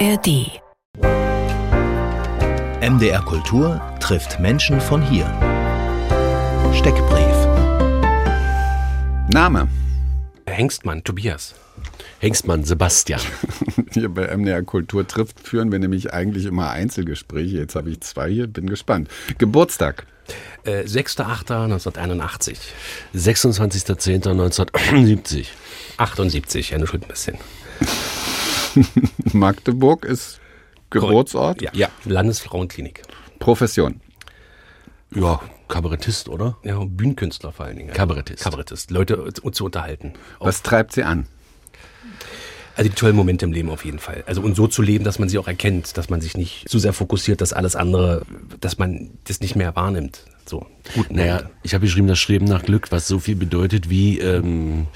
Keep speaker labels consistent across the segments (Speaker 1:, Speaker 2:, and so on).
Speaker 1: ARD.
Speaker 2: MDR Kultur trifft Menschen von hier. Steckbrief.
Speaker 3: Name.
Speaker 4: Hengstmann, Tobias.
Speaker 5: Hengstmann, Sebastian.
Speaker 3: Hier bei MDR Kultur trifft führen wir nämlich eigentlich immer Einzelgespräche. Jetzt habe ich zwei hier, bin gespannt. Geburtstag.
Speaker 4: Äh, 6.8.1981.
Speaker 5: 26.10.1970.
Speaker 4: 78, ja, nur schon ein bisschen.
Speaker 3: Magdeburg ist Geburtsort.
Speaker 4: Ja, ja. Landesfrauenklinik.
Speaker 3: Profession.
Speaker 5: Ja, Kabarettist, oder?
Speaker 4: Ja, Bühnenkünstler vor allen Dingen.
Speaker 5: Kabarettist.
Speaker 4: Kabarettist, Leute zu, zu unterhalten.
Speaker 3: Was treibt sie an?
Speaker 4: Also die tollen Momente im Leben auf jeden Fall. Also und so zu leben, dass man sie auch erkennt, dass man sich nicht zu sehr fokussiert, dass alles andere, dass man das nicht mehr wahrnimmt. So.
Speaker 5: Gut, naja, ich habe geschrieben, das Streben nach Glück, was so viel bedeutet wie ähm,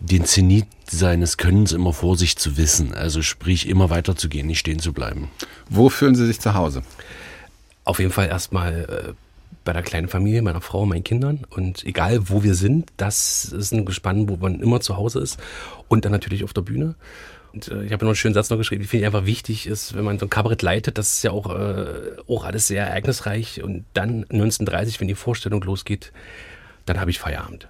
Speaker 5: den Zenit seines Könnens immer vor sich zu wissen. Also sprich, immer weiterzugehen, nicht stehen zu bleiben.
Speaker 3: Wo fühlen Sie sich zu Hause?
Speaker 4: Auf jeden Fall erstmal äh, bei der kleinen Familie, meiner Frau, meinen Kindern. Und egal, wo wir sind, das ist ein Gespann, wo man immer zu Hause ist. Und dann natürlich auf der Bühne. Und äh, ich habe noch einen schönen Satz noch geschrieben, die finde ich einfach wichtig ist, wenn man so ein Kabarett leitet, das ist ja auch, äh, auch alles sehr ereignisreich. Und dann 1930, wenn die Vorstellung losgeht, dann habe ich Feierabend.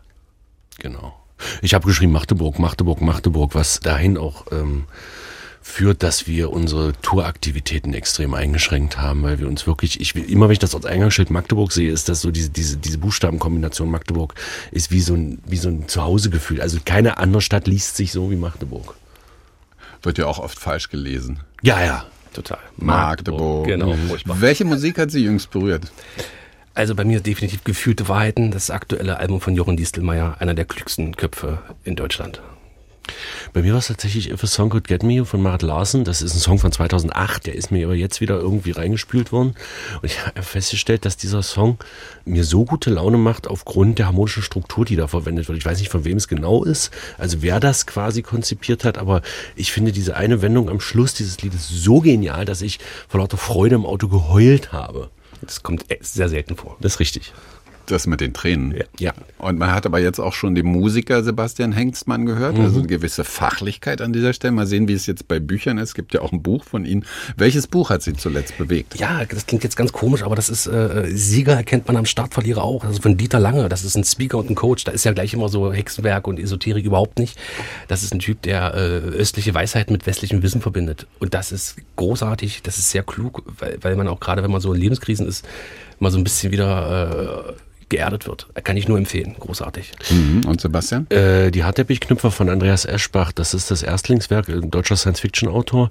Speaker 5: Genau. Ich habe geschrieben Magdeburg, Magdeburg, Magdeburg, was dahin auch ähm, führt, dass wir unsere Touraktivitäten extrem eingeschränkt haben, weil wir uns wirklich, ich will, immer wenn ich das als Eingangsschild Magdeburg sehe, ist das so diese, diese, diese Buchstabenkombination Magdeburg ist wie so ein, wie so ein Zuhausegefühl. Also keine andere Stadt liest sich so wie Magdeburg.
Speaker 3: Wird ja auch oft falsch gelesen.
Speaker 5: Ja, ja.
Speaker 4: Total.
Speaker 3: Magdeburg.
Speaker 4: Genau.
Speaker 5: Mhm.
Speaker 4: furchtbar.
Speaker 3: Welche Musik hat Sie jüngst berührt?
Speaker 4: Also bei mir definitiv gefühlte Wahrheiten, das aktuelle Album von Jochen Distelmeier, einer der klügsten Köpfe in Deutschland.
Speaker 5: Bei mir war es tatsächlich If a Song Could Get Me von Marit Larsen. Das ist ein Song von 2008, der ist mir aber jetzt wieder irgendwie reingespült worden. Und ich habe festgestellt, dass dieser Song mir so gute Laune macht aufgrund der harmonischen Struktur, die da verwendet wird. Ich weiß nicht, von wem es genau ist, also wer das quasi konzipiert hat, aber ich finde diese eine Wendung am Schluss dieses Liedes so genial, dass ich vor lauter Freude im Auto geheult habe.
Speaker 4: Das kommt e- sehr selten vor.
Speaker 5: Das ist richtig.
Speaker 3: Das mit den Tränen.
Speaker 4: Ja.
Speaker 5: Ja.
Speaker 3: Und man hat aber jetzt auch schon den Musiker Sebastian Hengstmann gehört, also eine gewisse Fachlichkeit an dieser Stelle. Mal sehen, wie es jetzt bei Büchern ist. Es gibt ja auch ein Buch von Ihnen. Welches Buch hat Sie zuletzt bewegt?
Speaker 4: Ja, das klingt jetzt ganz komisch, aber das ist äh, Sieger erkennt man am Start, Verlierer auch. Das ist von Dieter Lange. Das ist ein Speaker und ein Coach. Da ist ja gleich immer so Hexenwerk und Esoterik überhaupt nicht. Das ist ein Typ, der äh, östliche Weisheit mit westlichem Wissen verbindet. Und das ist großartig. Das ist sehr klug, weil, weil man auch gerade, wenn man so in Lebenskrisen ist, mal so ein bisschen wieder äh, geerdet wird. Kann ich nur empfehlen. Großartig.
Speaker 3: Mhm. Und Sebastian?
Speaker 5: Äh, die Hartteppichknüpfer von Andreas Eschbach, das ist das Erstlingswerk, ein deutscher Science-Fiction-Autor.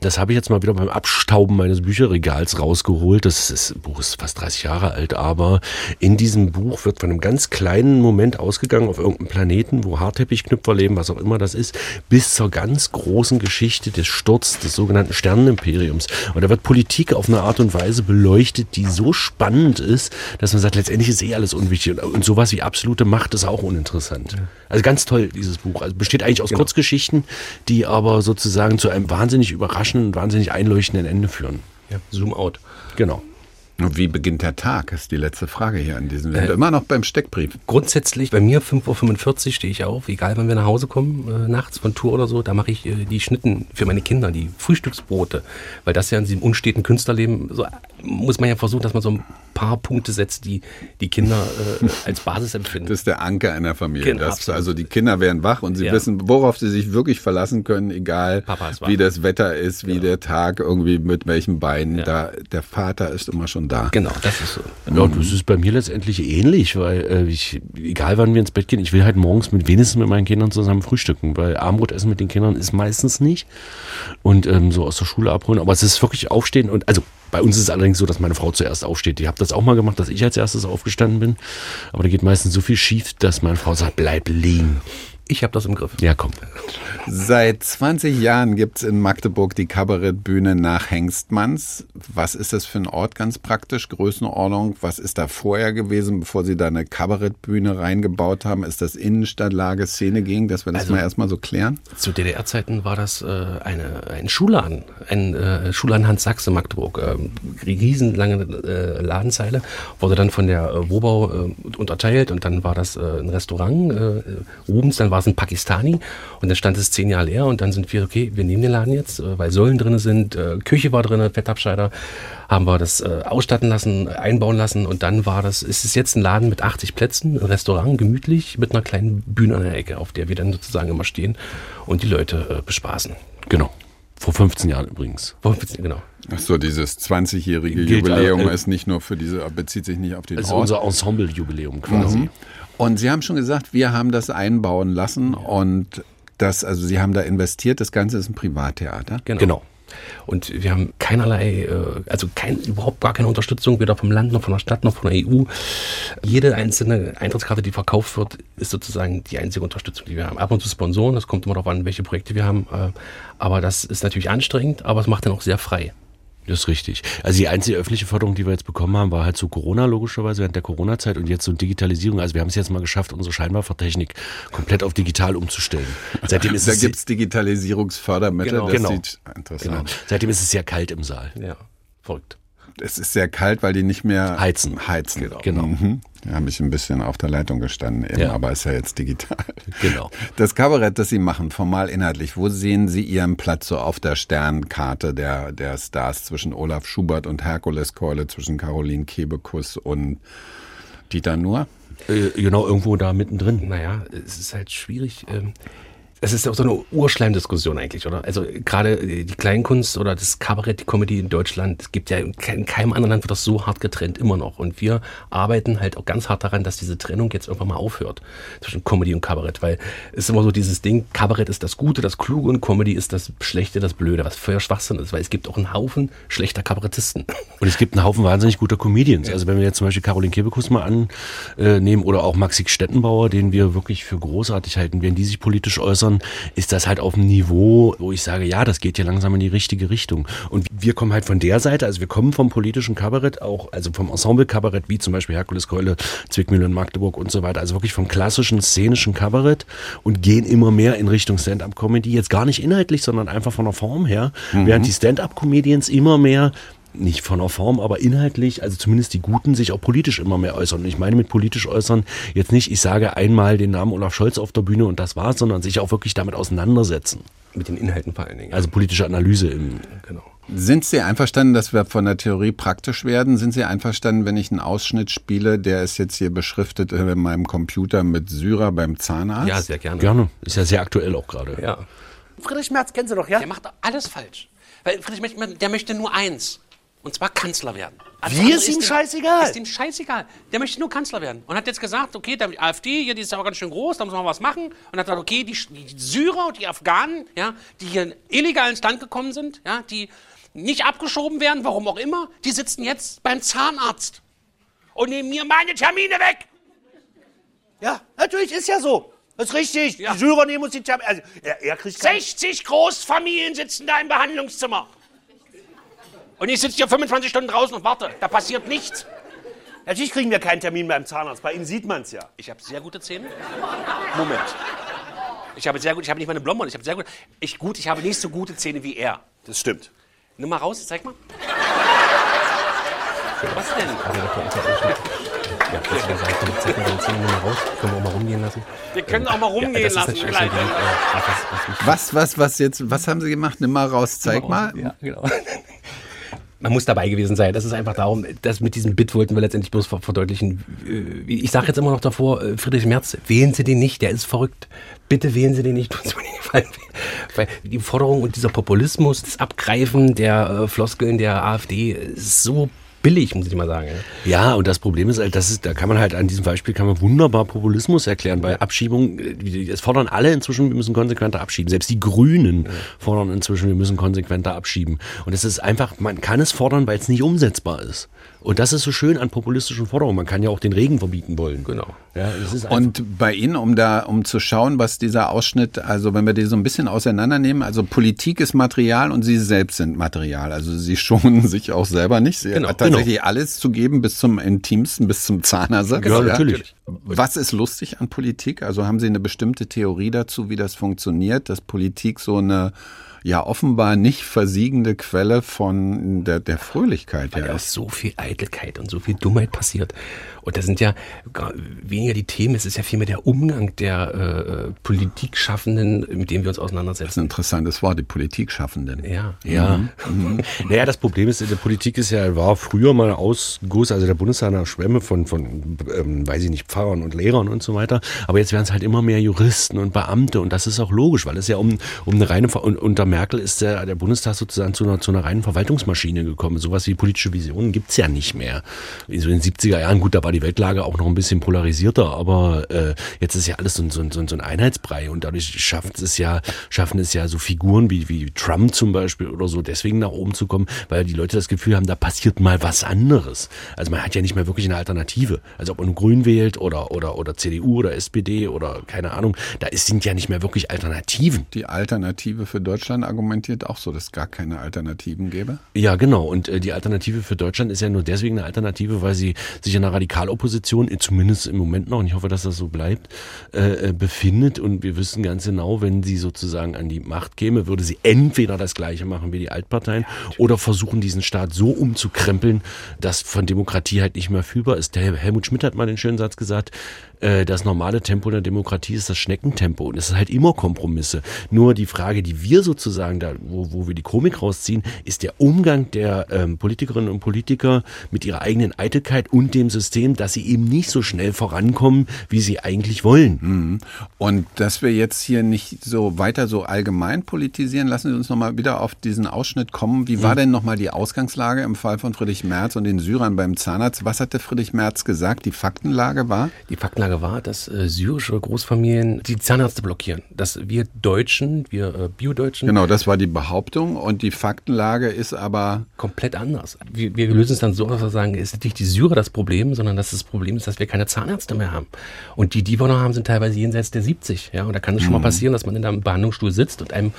Speaker 5: Das habe ich jetzt mal wieder beim Abstauben meines Bücherregals rausgeholt. Das, ist, das Buch ist fast 30 Jahre alt, aber in diesem Buch wird von einem ganz kleinen Moment ausgegangen auf irgendeinem Planeten, wo Hartteppichknüpfer leben, was auch immer das ist, bis zur ganz großen Geschichte des Sturz des sogenannten Sternenimperiums. Und da wird Politik auf eine Art und Weise beleuchtet, die so spannend ist, dass man sagt, letztendlich ist eh alles unwichtig. Und, und sowas wie absolute Macht ist auch uninteressant. Also ganz toll, dieses Buch. Also besteht eigentlich aus Kurzgeschichten, die aber sozusagen zu einem wahnsinnig überraschenden, wahnsinnig einleuchtenden Ende führen.
Speaker 4: Ja. Zoom out.
Speaker 5: Genau.
Speaker 3: Und wie beginnt der Tag? Ist die letzte Frage hier an diesem. Wir sind immer noch beim Steckbrief.
Speaker 4: Grundsätzlich, bei mir 5.45 Uhr stehe ich auf, egal wann wir nach Hause kommen, äh, nachts von Tour oder so, da mache ich äh, die Schnitten für meine Kinder, die Frühstücksbrote. Weil das ja in diesem unsteten Künstlerleben, so, äh, muss man ja versuchen, dass man so ein paar Punkte setzt, die die Kinder äh, als Basis empfinden.
Speaker 3: Das ist der Anker einer Familie.
Speaker 4: Genau,
Speaker 3: das, also die Kinder werden wach und sie
Speaker 4: Ja.
Speaker 3: wissen, worauf sie sich wirklich verlassen können, egal wie das Wetter ist, wie der Tag irgendwie mit welchen Beinen.
Speaker 4: Ja.
Speaker 3: Da, der Vater ist immer schon da.
Speaker 4: genau, das ist so.
Speaker 5: Ja, das ist bei mir letztendlich ähnlich, weil äh, ich, egal wann wir ins Bett gehen, ich will halt morgens mit wenigstens mit meinen Kindern zusammen frühstücken, weil Abendbrotessen mit den Kindern ist meistens nicht und ähm, so aus der Schule abholen. Aber es ist wirklich aufstehen und also bei uns ist es allerdings so, dass meine Frau zuerst aufsteht. Ich habe das auch mal gemacht, dass ich als erstes aufgestanden bin, aber da geht meistens so viel schief, dass meine Frau sagt, bleib liegen.
Speaker 4: Ich habe das im Griff.
Speaker 5: Ja, komm.
Speaker 3: Seit 20 Jahren gibt's in Magdeburg die Kabarettbühne nach Hengstmanns. Was ist das für ein Ort ganz praktisch? Größenordnung? Was ist da vorher gewesen, bevor Sie da eine Kabarettbühne reingebaut haben? Ist das Innenstadtlage, Szene ging, dass wir das
Speaker 4: Also-
Speaker 3: mal erstmal so klären?
Speaker 4: Zu DDR-Zeiten war das äh, eine, ein Schulladen, ein äh, Schulladen Hans Sachse Magdeburg. Ähm, riesenlange äh, Ladenzeile, wurde dann von der äh, Wobau äh, unterteilt und dann war das äh, ein Restaurant. Äh, Rubens, dann war war es ein Pakistani und dann stand es zehn Jahre leer und dann sind wir, okay, wir nehmen den Laden jetzt, äh, weil Säulen drin sind, äh, Küche war drin, Fettabscheider, haben wir das äh, ausstatten lassen, einbauen lassen und dann war das, ist es jetzt ein Laden mit 80 Plätzen, ein Restaurant, gemütlich, mit einer kleinen Bühne an der Ecke, auf der wir dann sozusagen immer stehen und die Leute bespaßen.
Speaker 5: Genau. Vor 15 Jahren übrigens.
Speaker 4: Vor 15, genau.
Speaker 3: Ach so, dieses 20-jährige
Speaker 5: Gilt,
Speaker 3: Jubiläum
Speaker 5: äh,
Speaker 3: ist nicht nur für diese, bezieht sich nicht auf den
Speaker 5: Das ist
Speaker 3: Ort.
Speaker 5: unser Ensemble-Jubiläum quasi.
Speaker 3: Mhm. Und Sie haben schon gesagt, wir haben das einbauen lassen und das, also Sie haben da investiert, das Ganze ist ein Privattheater.
Speaker 4: Genau.
Speaker 5: Genau.
Speaker 4: Und wir haben keinerlei, äh, also kein, überhaupt gar keine Unterstützung, weder vom Land noch von der Stadt noch von der EU. Jede einzelne Eintrittskarte, die verkauft wird, ist sozusagen die einzige Unterstützung, die wir haben. Ab und zu Sponsoren, das kommt immer darauf an, welche Projekte wir haben. Äh, aber das ist natürlich anstrengend, aber es macht dann auch sehr frei.
Speaker 5: Das ist richtig. Also die einzige öffentliche Förderung, die wir jetzt bekommen haben, war halt zu Corona logischerweise während der Corona-Zeit und jetzt so Digitalisierung. Also wir haben es jetzt mal geschafft, unsere Scheinwerfertechnik komplett auf digital umzustellen. Seitdem ist
Speaker 3: Da
Speaker 5: es
Speaker 3: gibt's Digitalisierungsfördermittel,
Speaker 4: Genau.
Speaker 5: Genau. genau. Seitdem ist es sehr kalt im Saal.
Speaker 4: Ja, verrückt.
Speaker 3: Es ist sehr kalt, weil die nicht mehr
Speaker 5: Heizen.
Speaker 3: heizen.
Speaker 5: Genau.
Speaker 3: Mhm. Da habe ich ein bisschen auf der Leitung gestanden, eben,
Speaker 5: Ja.
Speaker 3: aber ist ja jetzt digital.
Speaker 5: Genau.
Speaker 3: Das Kabarett, das Sie machen, formal inhaltlich, wo sehen Sie Ihren Platz so auf der Sternkarte der, der Stars zwischen Olaf Schubert und Herkules Keule, zwischen Caroline Kebekus und Dieter Nuhr?
Speaker 5: Äh, genau, irgendwo da mittendrin.
Speaker 4: Naja, es ist halt schwierig. Ähm, es ist auch so eine Urschleimdiskussion eigentlich, oder? Also gerade die Kleinkunst oder das Kabarett, die Comedy in Deutschland, es gibt ja in ke- in keinem anderen Land wird das so hart getrennt, immer noch. Und wir arbeiten halt auch ganz hart daran, dass diese Trennung jetzt irgendwann mal aufhört zwischen Comedy und Kabarett, weil es ist immer so dieses Ding, Kabarett ist das Gute, das Kluge und Comedy ist das Schlechte, das Blöde, was völlig Schwachsinn ist, weil es gibt auch einen Haufen schlechter Kabarettisten.
Speaker 5: Und es gibt einen Haufen wahnsinnig guter Comedians. Also wenn wir jetzt zum Beispiel Caroline Kebekus mal annehmen oder auch Maxi Stettenbauer, den wir wirklich für großartig halten, wenn die sich politisch äußern, ist das halt auf einem Niveau, wo ich sage, ja, das geht hier langsam in die richtige Richtung. Und wir kommen halt von der Seite, also wir kommen vom politischen Kabarett, auch also vom Ensemble-Kabarett, wie zum Beispiel Herkules Keule, Zwickmühle in Magdeburg und so weiter, also wirklich vom klassischen szenischen Kabarett und gehen immer mehr in Richtung Stand-up-Comedy, jetzt gar nicht inhaltlich, sondern einfach von der Form her, während die Stand-up-Comedians immer mehr nicht von der Form, aber inhaltlich, also zumindest die Guten, sich auch politisch immer mehr äußern. Und ich meine mit politisch äußern jetzt nicht, ich sage einmal den Namen Olaf Scholz auf der Bühne und das war's, sondern sich auch wirklich damit auseinandersetzen.
Speaker 4: Mit den Inhalten vor allen Dingen.
Speaker 5: Also politische Analyse im,
Speaker 4: genau.
Speaker 3: Sind Sie einverstanden, dass wir von der Theorie praktisch werden? Sind Sie einverstanden, wenn ich einen Ausschnitt spiele, der ist jetzt hier beschriftet in meinem Computer mit Syrer beim Zahnarzt?
Speaker 4: Ja, sehr gerne.
Speaker 5: gerne. Ist ja sehr aktuell auch gerade.
Speaker 4: Ja.
Speaker 1: Friedrich Merz kennen Sie doch, ja?
Speaker 6: Der macht alles falsch. Weil Friedrich Merz, der möchte nur eins. Und zwar Kanzler werden.
Speaker 1: Wie
Speaker 6: andere
Speaker 1: ist ihm scheißegal?
Speaker 6: Ist ihm scheißegal. Der möchte nur Kanzler werden. Und hat jetzt gesagt, okay, der AfD, hier, die ist aber ganz schön groß, da muss man was machen. Und hat gesagt, okay, die, die Syrer und die Afghanen, ja, die hier illegal ins Land gekommen sind, ja, die nicht abgeschoben werden, warum auch immer, die sitzen jetzt beim Zahnarzt. Und nehmen mir meine Termine weg.
Speaker 1: Ja, natürlich ist ja so. Das ist richtig.
Speaker 6: Ja.
Speaker 1: Die Syrer nehmen uns die Termine. Also, er, er kriegt kein
Speaker 6: 60 Großfamilien sitzen da im Behandlungszimmer. Und ich sitze hier 25 Stunden draußen und warte. Da passiert nichts.
Speaker 1: Natürlich kriegen wir keinen Termin beim Zahnarzt. Bei Ihnen sieht man es ja.
Speaker 6: Ich habe sehr gute Zähne. Moment. Ich habe sehr gut, ich habe nicht mal eine Blombe, ich habe sehr gut. Ich gut, ich habe nicht so gute Zähne wie er.
Speaker 1: Das stimmt.
Speaker 6: Nimm mal raus, zeig mal. Was denn?
Speaker 4: Ja, deswegen sage ich, zeig mal deine Zähne mal raus. Können wir auch mal rumgehen lassen.
Speaker 6: Wir können auch mal rumgehen
Speaker 4: das ist
Speaker 6: lassen, gleich.
Speaker 4: äh, was, was mich
Speaker 3: Was, was, was jetzt, was haben Sie gemacht? Nimm mal raus, zeig mal.
Speaker 4: Ja, genau. Man muss dabei gewesen sein. Das ist einfach darum, dass mit diesem Bit wollten wir letztendlich bloß ver- verdeutlichen. äh, Ich sage jetzt immer noch davor, äh, Friedrich Merz, wählen Sie den nicht, der ist verrückt. Bitte wählen Sie den nicht, tun Sie mir den Gefallen. Weil die Forderung und dieser Populismus, das Abgreifen der äh, Floskeln der AfD ist so billig, muss ich mal sagen. ja.
Speaker 5: Und das Problem ist halt, das ist, da kann man halt an diesem Beispiel kann man wunderbar Populismus erklären. Bei Abschiebung, äh, es fordern alle inzwischen, wir müssen konsequenter abschieben. Selbst die Grünen fordern inzwischen, wir müssen konsequenter abschieben. Und es ist einfach, man kann es fordern, weil es nicht umsetzbar ist. Und das ist so schön an populistischen Forderungen. Man kann ja auch den Regen verbieten wollen.
Speaker 4: Genau.
Speaker 5: Ja, es ist einfach-
Speaker 3: Und bei Ihnen, um da, um zu schauen, was dieser Ausschnitt, also wenn wir die so ein bisschen auseinandernehmen, also Politik ist Material und Sie selbst sind Material. Also Sie schonen sich auch selber nicht. Sie
Speaker 4: Genau,
Speaker 3: hat tatsächlich alles zu geben bis zum Intimsten, bis zum Zahnersatz.
Speaker 5: ja, natürlich.
Speaker 3: Was ist lustig an Politik? Also haben Sie eine bestimmte Theorie dazu, wie das funktioniert, dass Politik so eine ja offenbar nicht versiegende Quelle von der, der Fröhlichkeit
Speaker 4: Weil
Speaker 3: ja
Speaker 4: da
Speaker 3: ist?
Speaker 4: so viel Eitelkeit und so viel Dummheit passiert. Und das sind ja weniger die Themen, es ist ja vielmehr der Umgang der äh, Politikschaffenden, mit dem wir uns
Speaker 3: Das ist ein
Speaker 4: auseinandersetzen.
Speaker 3: interessantes Wort, die Politikschaffenden.
Speaker 4: Ja.
Speaker 5: Ja. Naja, das Problem ist, in der Politik ist ja, war früher mal ein Ausguss, also der Bundestag nach Schwemme von, von ähm, weiß ich nicht, Pfarrern und Lehrern und so weiter. Aber jetzt werden es halt immer mehr Juristen und Beamte und das ist auch logisch, weil es ja um, um eine reine, Ver und unter Merkel ist der, der Bundestag sozusagen zu einer, zu einer reinen Verwaltungsmaschine gekommen. Sowas wie politische Visionen gibt's ja nicht mehr. So in den 70er Jahren, gut, da war die Weltlage auch noch ein bisschen polarisierter, aber äh, jetzt ist ja alles so, ein- so, ein- so, ein- Einheitsbrei und dadurch schafft es ja, schaffen es ja so Figuren wie, wie Trump zum Beispiel oder so, deswegen nach oben zu kommen, weil die Leute das Gefühl haben, da passiert mal was anderes. Also man hat ja nicht mehr wirklich eine Alternative. Also ob man Grün wählt oder, oder, oder CDU oder SPD oder keine Ahnung, da ist, sind ja nicht mehr wirklich Alternativen.
Speaker 3: Die Alternative für Deutschland argumentiert auch so, dass es gar keine Alternativen gäbe.
Speaker 5: Ja, genau. Und äh, die Alternative für Deutschland ist ja nur deswegen eine Alternative, weil sie sich in einer Radikalopposition, äh, zumindest im Moment noch, und ich hoffe, dass das so bleibt, äh, äh, befindet. Und wir wissen ganz genau, wenn sie sozusagen an die Macht käme, würde sie entweder das Gleiche machen wie die Altparteien oder versuchen, diesen Staat so umzukrempeln, dass von Demokratie halt nicht mehr fühlbar ist. Der Hel- Helmut Schmidt hat mal den schönen Satz gesagt, äh, das normale Tempo der Demokratie ist das Schneckentempo. Und es ist halt immer Kompromisse. Nur die Frage, die wir sozusagen da, wo, wo wir die Komik rausziehen, ist der Umgang der ähm, Politikerinnen und Politiker mit ihrer eigenen Eitelkeit und dem System, dass sie eben nicht so schnell vorankommen, wie sie eigentlich wollen.
Speaker 3: Und dass wir jetzt hier nicht so weiter so allgemein politisieren, lassen Sie uns nochmal wieder auf diesen Ausschnitt kommen. Wie war denn nochmal die Ausgangslage im Fall von Friedrich Merz und den Syrern beim Zahnarzt? Was hatte Friedrich Merz gesagt? Die Faktenlage war?
Speaker 4: Die Faktenlage war, dass äh, syrische Großfamilien die Zahnärzte blockieren. Dass wir Deutschen, wir äh, Bio-Deutschen,
Speaker 3: Genau, das war die Behauptung. Und die Faktenlage ist aber
Speaker 4: komplett anders. Wir, wir lösen es dann so, dass wir sagen, es ist nicht die Syrer das Problem, sondern dass das Problem ist, dass wir keine Zahnärzte mehr haben. Und die, die wir noch haben, sind teilweise jenseits der 70. Ja, und da kann es schon mal passieren, dass man in einem Behandlungsstuhl sitzt und einem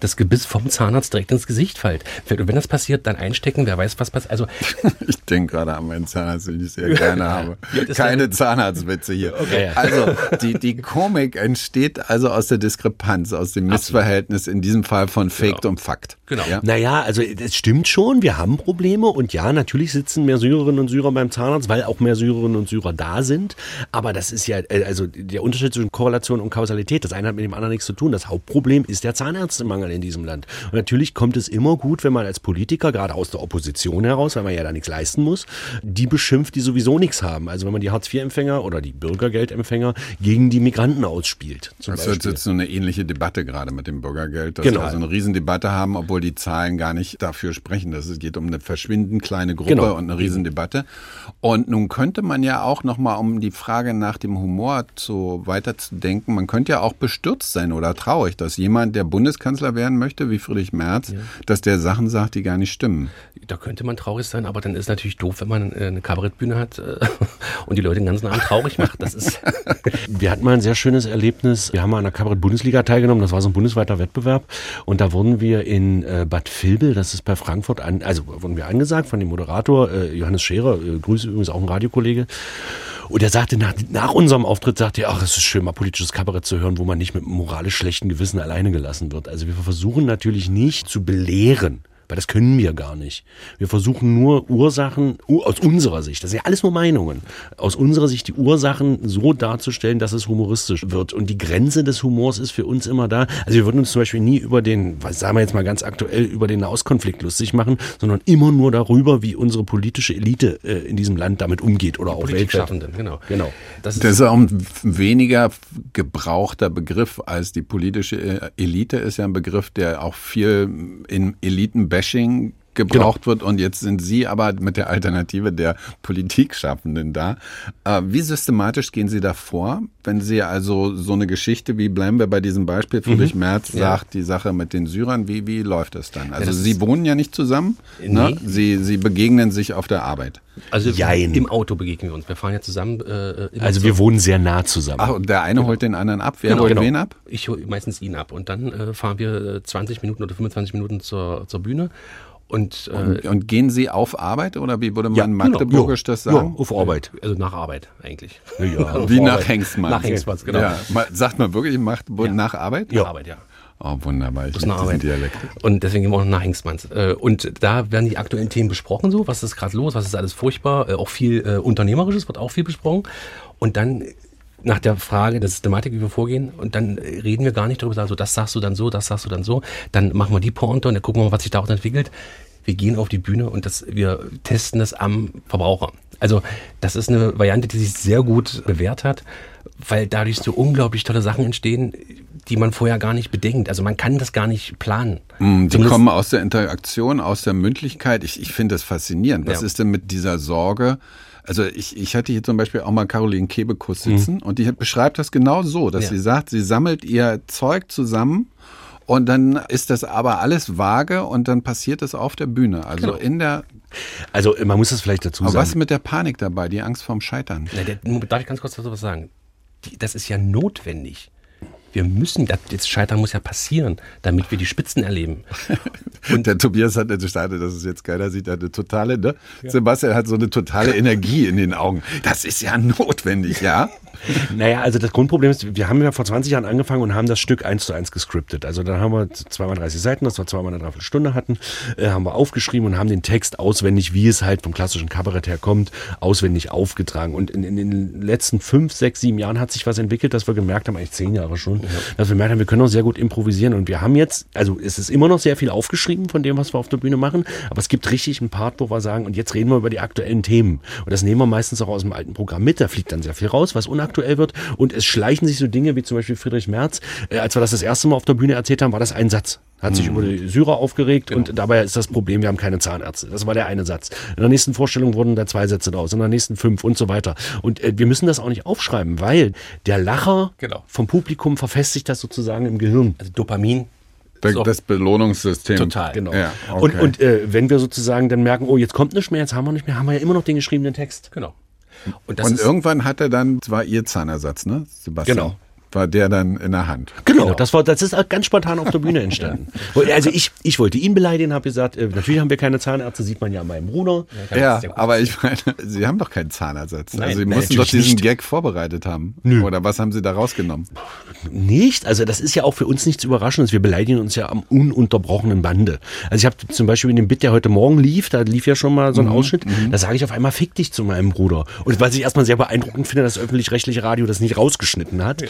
Speaker 4: das Gebiss vom Zahnarzt direkt ins Gesicht fällt. Und wenn das passiert, dann einstecken, wer weiß, was passiert. Also
Speaker 3: Ich denke gerade an meinen Zahnarzt, den ich sehr gerne habe. Keine Zahnarztwitze hier. Also die, die Komik entsteht also aus der Diskrepanz, aus dem Missverhältnis in diesem Fall von Faked und Fakt.
Speaker 4: Genau.
Speaker 3: Ja?
Speaker 5: Naja, also es stimmt schon, wir haben Probleme und ja, natürlich sitzen mehr Syrerinnen und Syrer beim Zahnarzt, weil auch mehr Syrerinnen und Syrer da sind. Aber das ist ja, äh, also der Unterschied zwischen Korrelation und Kausalität, das eine hat mit dem anderen nichts zu tun. Das Hauptproblem ist der Zahnärztemangel in diesem Land. Und natürlich kommt es immer gut, wenn man als Politiker, gerade aus der Opposition heraus, weil man ja da nichts leisten muss, die beschimpft, die sowieso nichts haben. Also wenn man die Hartz-IV-Empfänger oder die Bürgergeldempfänger gegen die Migranten ausspielt. Zum
Speaker 3: Das wird
Speaker 5: Beispiel.
Speaker 3: jetzt so eine ähnliche Debatte gerade mit dem Bürgergeld, dass
Speaker 5: Genau.
Speaker 3: wir also eine Riesendebatte haben, obwohl die Zahlen gar nicht dafür sprechen. dass Es geht um eine verschwindend kleine Gruppe
Speaker 5: Genau.
Speaker 3: und eine Riesendebatte. Und nun könnte man ja auch nochmal, um die Frage nach dem Humor zu weiterzudenken, man könnte ja auch bestürzt sein oder traurig, dass jemand, der Bundeskanzler werden möchte, wie Friedrich Merz, dass der Sachen sagt, die gar nicht stimmen.
Speaker 4: da könnte man traurig sein, aber dann ist natürlich doof, wenn man äh, eine Kabarettbühne hat äh, und die Leute den ganzen Abend traurig macht. Das ist
Speaker 5: Wir hatten mal ein sehr schönes Erlebnis. Wir haben mal an der Kabarett-Bundesliga teilgenommen. Das war so ein bundesweiter Wettbewerb. Und da wurden wir in äh, Bad Vilbel, das ist bei Frankfurt, an, also wurden wir angesagt von dem Moderator äh, Johannes Scherer, äh, Grüße übrigens auch ein Radiokollege. Und er sagte nach, nach unserem Auftritt, sagte er, ach, es ist schön, mal politisches Kabarett zu hören, wo man nicht mit moralisch schlechten Gewissen alleine gelassen wird. Also wir versuchen natürlich nicht zu belehren. Weil das können wir gar nicht. Wir versuchen nur Ursachen, aus unserer Sicht, das sind ja alles nur Meinungen, aus unserer Sicht die Ursachen so darzustellen, dass es humoristisch wird. Und die Grenze des Humors ist für uns immer da. Also wir würden uns zum Beispiel nie über den, was sagen wir jetzt mal ganz aktuell, über den Nahostkonflikt lustig machen, sondern immer nur darüber, wie unsere politische Elite äh, in diesem Land damit umgeht oder auch weltweit.
Speaker 4: Genau.
Speaker 5: Genau.
Speaker 4: Das ist,
Speaker 3: Das ist auch ein weniger gebrauchter Begriff als die politische äh, Elite, ist ja ein Begriff, der auch viel in bashing gebraucht wird und jetzt sind Sie aber mit der Alternative der Politikschaffenden da. Äh, wie systematisch gehen Sie da vor, wenn Sie also so eine Geschichte wie, bleiben wir bei diesem Beispiel, Friedrich Merz sagt, die Sache mit den Syrern, wie, wie läuft das dann? Also
Speaker 4: das
Speaker 3: Sie wohnen ja nicht zusammen, ne?
Speaker 4: Nee.
Speaker 3: Sie, Sie begegnen sich auf der Arbeit.
Speaker 4: also
Speaker 5: Jein.
Speaker 4: im Auto begegnen wir uns. Wir fahren ja zusammen. Äh,
Speaker 5: Also wir wohnen sehr nah zusammen.
Speaker 3: Ach, und der eine holt den anderen ab. Wer
Speaker 4: Genau,
Speaker 3: holt
Speaker 4: genau.
Speaker 3: wen ab?
Speaker 4: Ich hole meistens ihn ab und dann äh, fahren wir äh, 20 Minuten oder 25 Minuten zur, zur Bühne Und, äh,
Speaker 3: Und, gehen Sie auf Arbeit oder wie würde man
Speaker 5: Ja,
Speaker 3: Magdeburgisch
Speaker 5: genau.
Speaker 3: das
Speaker 5: Ja,
Speaker 3: sagen?
Speaker 5: auf Arbeit.
Speaker 4: also nach Arbeit eigentlich.
Speaker 5: Ja.
Speaker 3: Wie nach
Speaker 4: Arbeit.
Speaker 3: Hengstmann.
Speaker 4: Nach Hengstmanns, genau.
Speaker 3: Ja. Sagt man wirklich Magdeburg nach Arbeit?
Speaker 4: Nach Arbeit, ja.
Speaker 3: Oh, wunderbar. Ich
Speaker 4: Das
Speaker 3: diesen
Speaker 4: Arbeit.
Speaker 3: Dialekt.
Speaker 4: Und deswegen gehen wir auch nach Hengstmanns. Äh, Und da werden die aktuellen Themen besprochen, so, was ist gerade los, was ist alles furchtbar, Äh, auch viel äh, Unternehmerisches wird auch viel besprochen. Und dann nach der Frage der Systematik, wie wir vorgehen, und dann reden wir gar nicht darüber, sagen so, das sagst du dann so, das sagst du dann so, dann machen wir die Pointe und dann gucken wir mal, was sich daraus entwickelt. Wir gehen auf die Bühne und das, wir testen das am Verbraucher. Also das ist eine Variante, die sich sehr gut bewährt hat, weil dadurch so unglaublich tolle Sachen entstehen, die man vorher gar nicht bedenkt. Also man kann das gar nicht planen.
Speaker 3: Mm, Die
Speaker 4: Zumindest-
Speaker 3: kommen aus der Interaktion, aus der Mündlichkeit. Ich, ich finde das faszinierend. Was
Speaker 4: Ja.
Speaker 3: ist denn mit dieser Sorge? Also ich, ich hatte hier zum Beispiel auch mal Caroline Kebekus sitzen und die beschreibt das genau so, dass
Speaker 4: Ja.
Speaker 3: sie sagt, sie sammelt ihr Zeug zusammen und dann ist das aber alles vage und dann passiert es auf der Bühne. Also in der.
Speaker 5: Also man muss es vielleicht dazu
Speaker 3: Aber
Speaker 5: sagen.
Speaker 3: was mit der Panik dabei, die Angst vorm Scheitern?
Speaker 4: Na, der, darf ich ganz kurz dazu was sagen? Die, das ist ja notwendig. Wir müssen, das, Scheitern muss ja passieren, damit wir die Spitzen erleben.
Speaker 3: Und der Tobias hat gestartet, dass es jetzt keiner sieht, eine totale, ne? Sebastian hat so eine totale Energie in den Augen. Das ist ja notwendig, ja?
Speaker 5: Naja, also das Grundproblem ist, wir haben ja vor 20 Jahren angefangen und haben das Stück eins zu eins gescriptet. Also dann haben wir zweimal 30 Seiten, das wir zweimal eine Dreiviertelstunde hatten, äh, haben wir aufgeschrieben und haben den Text auswendig, wie es halt vom klassischen Kabarett herkommt, auswendig aufgetragen. Und in, in den letzten fünf, sechs, sieben Jahren hat sich was entwickelt, dass wir gemerkt haben, eigentlich zehn Jahre schon, dass wir gemerkt haben, wir können auch sehr gut improvisieren. Und wir haben jetzt, also es ist immer noch sehr viel aufgeschrieben von dem, was wir auf der Bühne machen, aber es gibt richtig einen Part, wo wir sagen, und jetzt reden wir über die aktuellen Themen. Und das nehmen wir meistens auch aus dem alten Programm mit. Da fliegt dann sehr viel raus, was unaktuell wird. Und es schleichen sich so Dinge wie zum Beispiel Friedrich Merz. Äh, als wir das das erste Mal auf der Bühne erzählt haben, war das ein Satz. Hat sich über die Syrer aufgeregt und dabei ist das Problem, wir haben keine Zahnärzte. Das war der eine Satz. In der nächsten Vorstellung wurden da zwei Sätze draus, in der nächsten fünf und so weiter. Und äh, wir müssen das auch nicht aufschreiben, weil der Lacher
Speaker 4: Genau.
Speaker 5: vom Publikum verfestigt das sozusagen im Gehirn.
Speaker 4: Also Dopamin.
Speaker 3: Das,
Speaker 4: So.
Speaker 3: das Belohnungssystem.
Speaker 4: Total.
Speaker 5: Genau.
Speaker 3: Ja, okay.
Speaker 5: Und, und äh, wenn wir sozusagen dann merken, oh, jetzt kommt nicht mehr, jetzt haben wir nicht mehr, haben wir ja immer noch den geschriebenen Text.
Speaker 4: Genau. Und das
Speaker 3: Und
Speaker 4: ist,
Speaker 3: irgendwann hat er dann, das war ihr Zahnersatz, ne, Sebastian?
Speaker 5: Genau.
Speaker 3: War der dann in der Hand.
Speaker 5: Genau, das war, das ist auch ganz spontan auf der Bühne entstanden. Also ich, ich wollte ihn beleidigen, habe gesagt, äh, natürlich haben wir keine Zahnärzte, sieht man ja an meinem Bruder.
Speaker 3: Ja,
Speaker 4: gut.
Speaker 3: aber ich meine, Sie haben doch keinen Zahnersatz.
Speaker 4: Nein,
Speaker 3: also Sie
Speaker 5: nein,
Speaker 3: mussten doch diesen
Speaker 5: nicht.
Speaker 3: Gag vorbereitet haben. Oder was haben Sie da rausgenommen?
Speaker 5: Nicht, also das ist ja auch für uns nichts Überraschendes. Wir beleidigen uns ja am ununterbrochenen Bande. Also ich habe zum Beispiel in dem Bit, der heute Morgen lief, da lief ja schon mal so ein Ausschnitt, da sage ich auf einmal fick dich zu meinem Bruder. Und was ich erstmal sehr beeindruckend finde, dass das öffentlich-rechtliche Radio das nicht rausgeschnitten hat.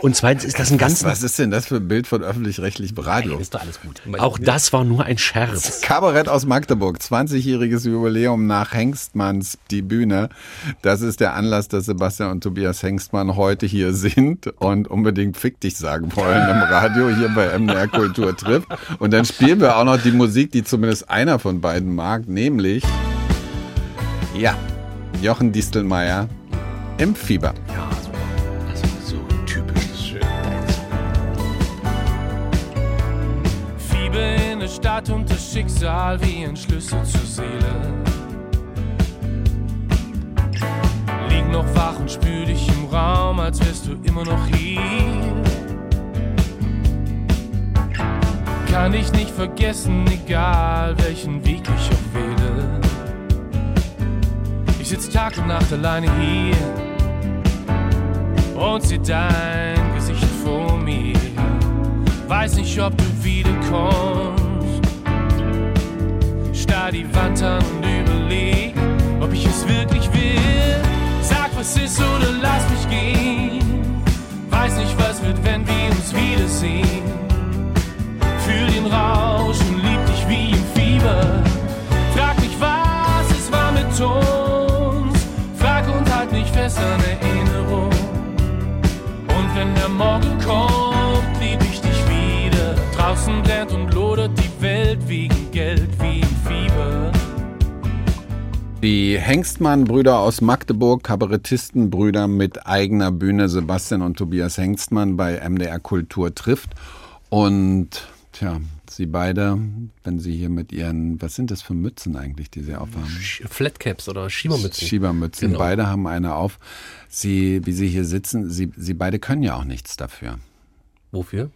Speaker 5: Und zweitens ist das ein ganz,
Speaker 3: Was ist denn das für ein Bild von öffentlich-rechtlichem Radio?
Speaker 4: ist doch alles gut.
Speaker 5: auch das war nur ein Scherz.
Speaker 3: Kabarett aus Magdeburg, 20-jähriges Jubiläum nach Hengstmanns die Bühne. Das ist der Anlass, dass Sebastian und Tobias Hengstmann heute hier sind und unbedingt Fick dich sagen wollen im Radio hier bei MDR Kultur trifft. Und dann spielen wir auch noch die Musik, die zumindest einer von beiden mag, nämlich ja, Jochen Distelmeier im Fieber.
Speaker 5: Ja, super.
Speaker 7: Stadt und das Schicksal wie ein Schlüssel zur Seele. Lieg noch wach und spür dich im Raum, als wärst du immer noch hier. Kann dich nicht vergessen, egal welchen Weg ich auch wähle. Ich sitz Tag und Nacht alleine hier und seh dein Gesicht vor mir. Weiß nicht, ob du wiederkommst. Starr die Wand an und überleg, ob ich es wirklich will. Sag, was ist oder lass mich gehen. Weiß nicht, was wird, wenn wir uns wiedersehen. Fühl den Rausch und lieb dich wie im Fieber. Frag mich, was es war mit uns. Frag und halt nicht fest an Erinnerung. Und wenn der Morgen kommt, lieb ich dich wieder. Draußen brennt und lodert die Welt wegen Geld wie Fieber.
Speaker 3: Die Hengstmann-Brüder aus Magdeburg, Kabarettistenbrüder mit eigener Bühne, Sebastian und Tobias Hengstmann bei MDR Kultur trifft. Und tja, sie beide, wenn sie hier mit ihren, was sind das für Mützen eigentlich, die sie aufhaben?
Speaker 4: Flatcaps oder Schiebermützen.
Speaker 3: Schiebermützen.
Speaker 4: Genau.
Speaker 3: Beide haben eine auf. Sie, wie sie hier sitzen, sie, sie beide können ja auch nichts dafür.
Speaker 4: Wofür?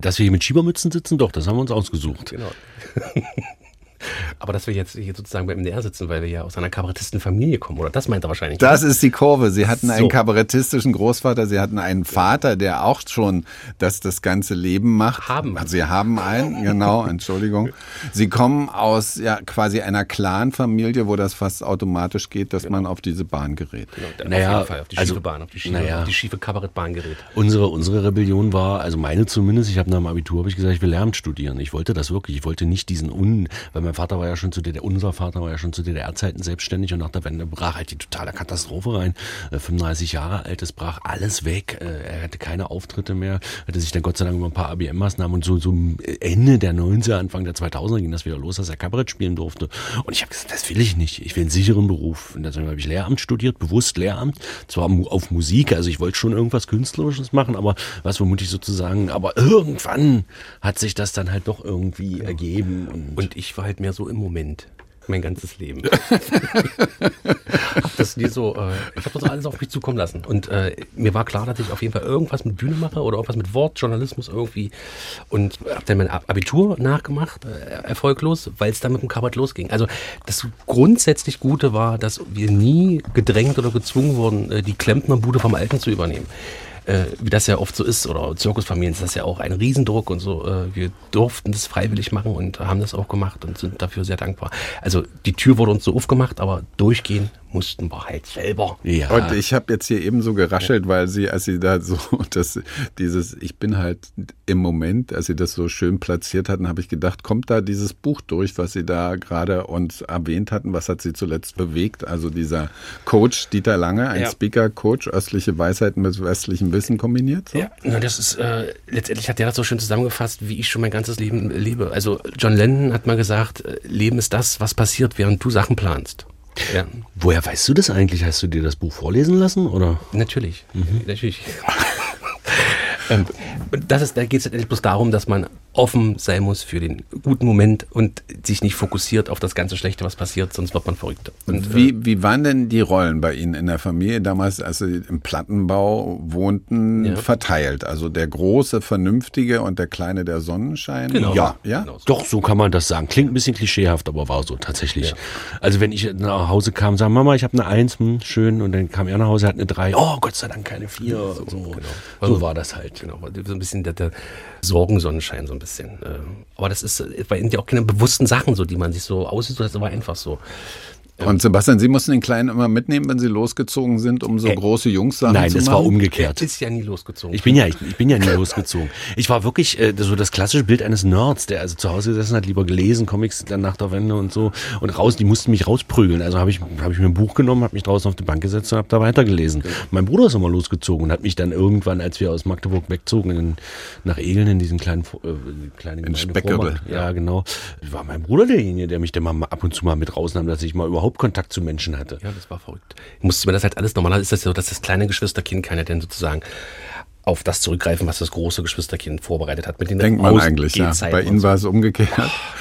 Speaker 5: Dass wir hier mit Schiebermützen sitzen, doch, das haben wir uns ausgesucht.
Speaker 4: Genau. Aber dass wir jetzt hier sozusagen beim MDR sitzen, weil wir ja aus einer Kabarettistenfamilie kommen, oder? Das meint er wahrscheinlich.
Speaker 3: Das ist die Kurve. Sie hatten einen
Speaker 4: So.
Speaker 3: kabarettistischen Großvater, Sie hatten einen Vater, der auch schon das, das ganze Leben macht.
Speaker 4: Haben.
Speaker 3: Sie haben einen, genau, Entschuldigung. Sie kommen aus ja quasi einer Clan-Familie, wo das fast automatisch geht, dass man auf diese Bahn gerät.
Speaker 4: Der-
Speaker 5: Naja,
Speaker 4: auf jeden Fall, auf die
Speaker 5: also,
Speaker 4: schiefe Bahn, auf die schiefe,
Speaker 5: naja.
Speaker 4: auf die schiefe Kabarettbahn gerät.
Speaker 5: Unsere, unsere Rebellion war, also meine zumindest, ich habe nach dem Abitur habe ich gesagt, ich will Lehramt studieren. Ich wollte das wirklich. Ich wollte nicht diesen Un, weil mein Vater war ja schon zu DDR, unser Vater war ja schon zu DDR-Zeiten selbstständig und nach der Wende brach halt die totale Katastrophe rein. Äh, 35 Jahre alt, es brach alles weg. Äh, Er hatte keine Auftritte mehr, hatte sich dann Gott sei Dank über ein paar ABM-Maßnahmen und so, so Ende der 90er, Anfang der 2000er ging das wieder los, dass er Kabarett spielen durfte. Und ich habe gesagt, das will ich nicht. Ich will einen sicheren Beruf. Und deswegen habe ich Lehramt studiert, bewusst Lehramt. Zwar auf Musik, also ich wollte schon irgendwas Künstlerisches machen, aber was vermutlich sozusagen, aber irgendwann hat sich das dann halt doch irgendwie ergeben. Und,
Speaker 4: Und ich war halt mehr so im Moment. Mein ganzes Leben. hab das nie so, äh, ich habe das alles auf mich zukommen lassen. Und äh, mir war klar, dass ich auf jeden Fall irgendwas mit Bühne mache oder irgendwas mit Wort, Journalismus irgendwie. Und habe dann mein Ab- Abitur nachgemacht, äh, erfolglos, weil es dann mit dem Kabarett losging. Also das grundsätzlich Gute war, dass wir nie gedrängt oder gezwungen wurden, äh, die Klempnerbude vom Alten zu übernehmen. Äh, wie das ja oft so ist, oder Zirkusfamilien ist das ja auch ein Riesendruck und so. Äh, wir durften das freiwillig machen und haben das auch gemacht und sind dafür sehr dankbar. Also die Tür wurde uns so aufgemacht, aber durchgehen mussten wir halt selber.
Speaker 5: ja,
Speaker 3: Und ich habe jetzt hier eben so geraschelt, weil sie, als sie da so das, dieses, ich bin halt im Moment, als sie das so schön platziert hatten, habe ich gedacht, kommt da dieses Buch durch, was sie da gerade uns erwähnt hatten, was hat sie zuletzt bewegt? Also dieser Coach Dieter Lange, ein
Speaker 4: Ja.
Speaker 3: Speaker-Coach, östliche Weisheiten mit westlichem Wissen kombiniert. So?
Speaker 4: Ja, na, das ist, äh, letztendlich hat der das so schön zusammengefasst, wie ich schon mein ganzes Leben lebe. Also John Lennon hat mal gesagt, äh, Leben ist das, was passiert, während du Sachen planst. Ja,
Speaker 5: woher weißt du das eigentlich? Hast du dir das Buch vorlesen lassen oder?
Speaker 4: natürlich. Natürlich. ähm, das ist, da geht es bloß darum, dass man offen sein muss für den guten Moment und sich nicht fokussiert auf das ganze Schlechte, was passiert, sonst wird man verrückt. Und, äh,
Speaker 3: Wie, wie waren denn die Rollen bei Ihnen in der Familie damals, als Sie im Plattenbau wohnten,
Speaker 4: Ja.
Speaker 3: verteilt? Also der große Vernünftige und der kleine der Sonnenschein?
Speaker 4: Genau.
Speaker 3: Ja. ja?
Speaker 4: Genau so.
Speaker 5: Doch, so kann man das sagen. Klingt ein bisschen klischeehaft, aber war so tatsächlich. Also wenn ich nach Hause kam, sagen Mama, ich habe eine Eins, hm, schön, und dann kam er nach Hause, hat eine Drei. Oh, Gott sei Dank keine Vier. So, so,
Speaker 4: Also,
Speaker 5: war das halt.
Speaker 4: Genau, so ein bisschen der, der Sorgensonnenschein, so ein bisschen. Ähm, Aber das ist, äh, weil ja auch keine bewussten Sachen, so, die man sich so aussieht, das war einfach so.
Speaker 3: Und Sebastian, Sie mussten den Kleinen immer mitnehmen, wenn Sie losgezogen sind, um so
Speaker 5: Äh,
Speaker 3: große
Speaker 5: Nein,
Speaker 3: zu
Speaker 5: es
Speaker 3: machen?
Speaker 5: war umgekehrt.
Speaker 4: Ist ja nie losgezogen.
Speaker 5: Ich bin ja, ich, ich bin ja nie losgezogen. Ich war wirklich äh, so das klassische Bild eines Nerds, der also zu Hause gesessen hat, lieber gelesen, Comics dann nach der Wende und so und raus. Die mussten mich rausprügeln. Also habe ich, habe ich mir ein Buch genommen, habe mich draußen auf die Bank gesetzt und habe da weitergelesen. Mein Bruder ist immer losgezogen und hat mich dann irgendwann, als wir aus Magdeburg wegzogen, in, nach Egeln in diesen kleinen, äh, kleinen
Speaker 3: In.
Speaker 5: Ja, genau. War mein Bruder derjenige, der mich dann mal ab und zu mal mit rausnahm, dass ich mal überhaupt Kontakt zu Menschen hatte.
Speaker 4: Ja, das war verrückt. Ich musste mir das halt alles normalerweise ist das so, dass das kleine Geschwisterkind kann ja dann sozusagen auf das zurückgreifen, was das große Geschwisterkind vorbereitet hat. Mit den
Speaker 3: Denkt man eigentlich, ja. Bei Ihnen
Speaker 4: so.
Speaker 3: war es umgekehrt.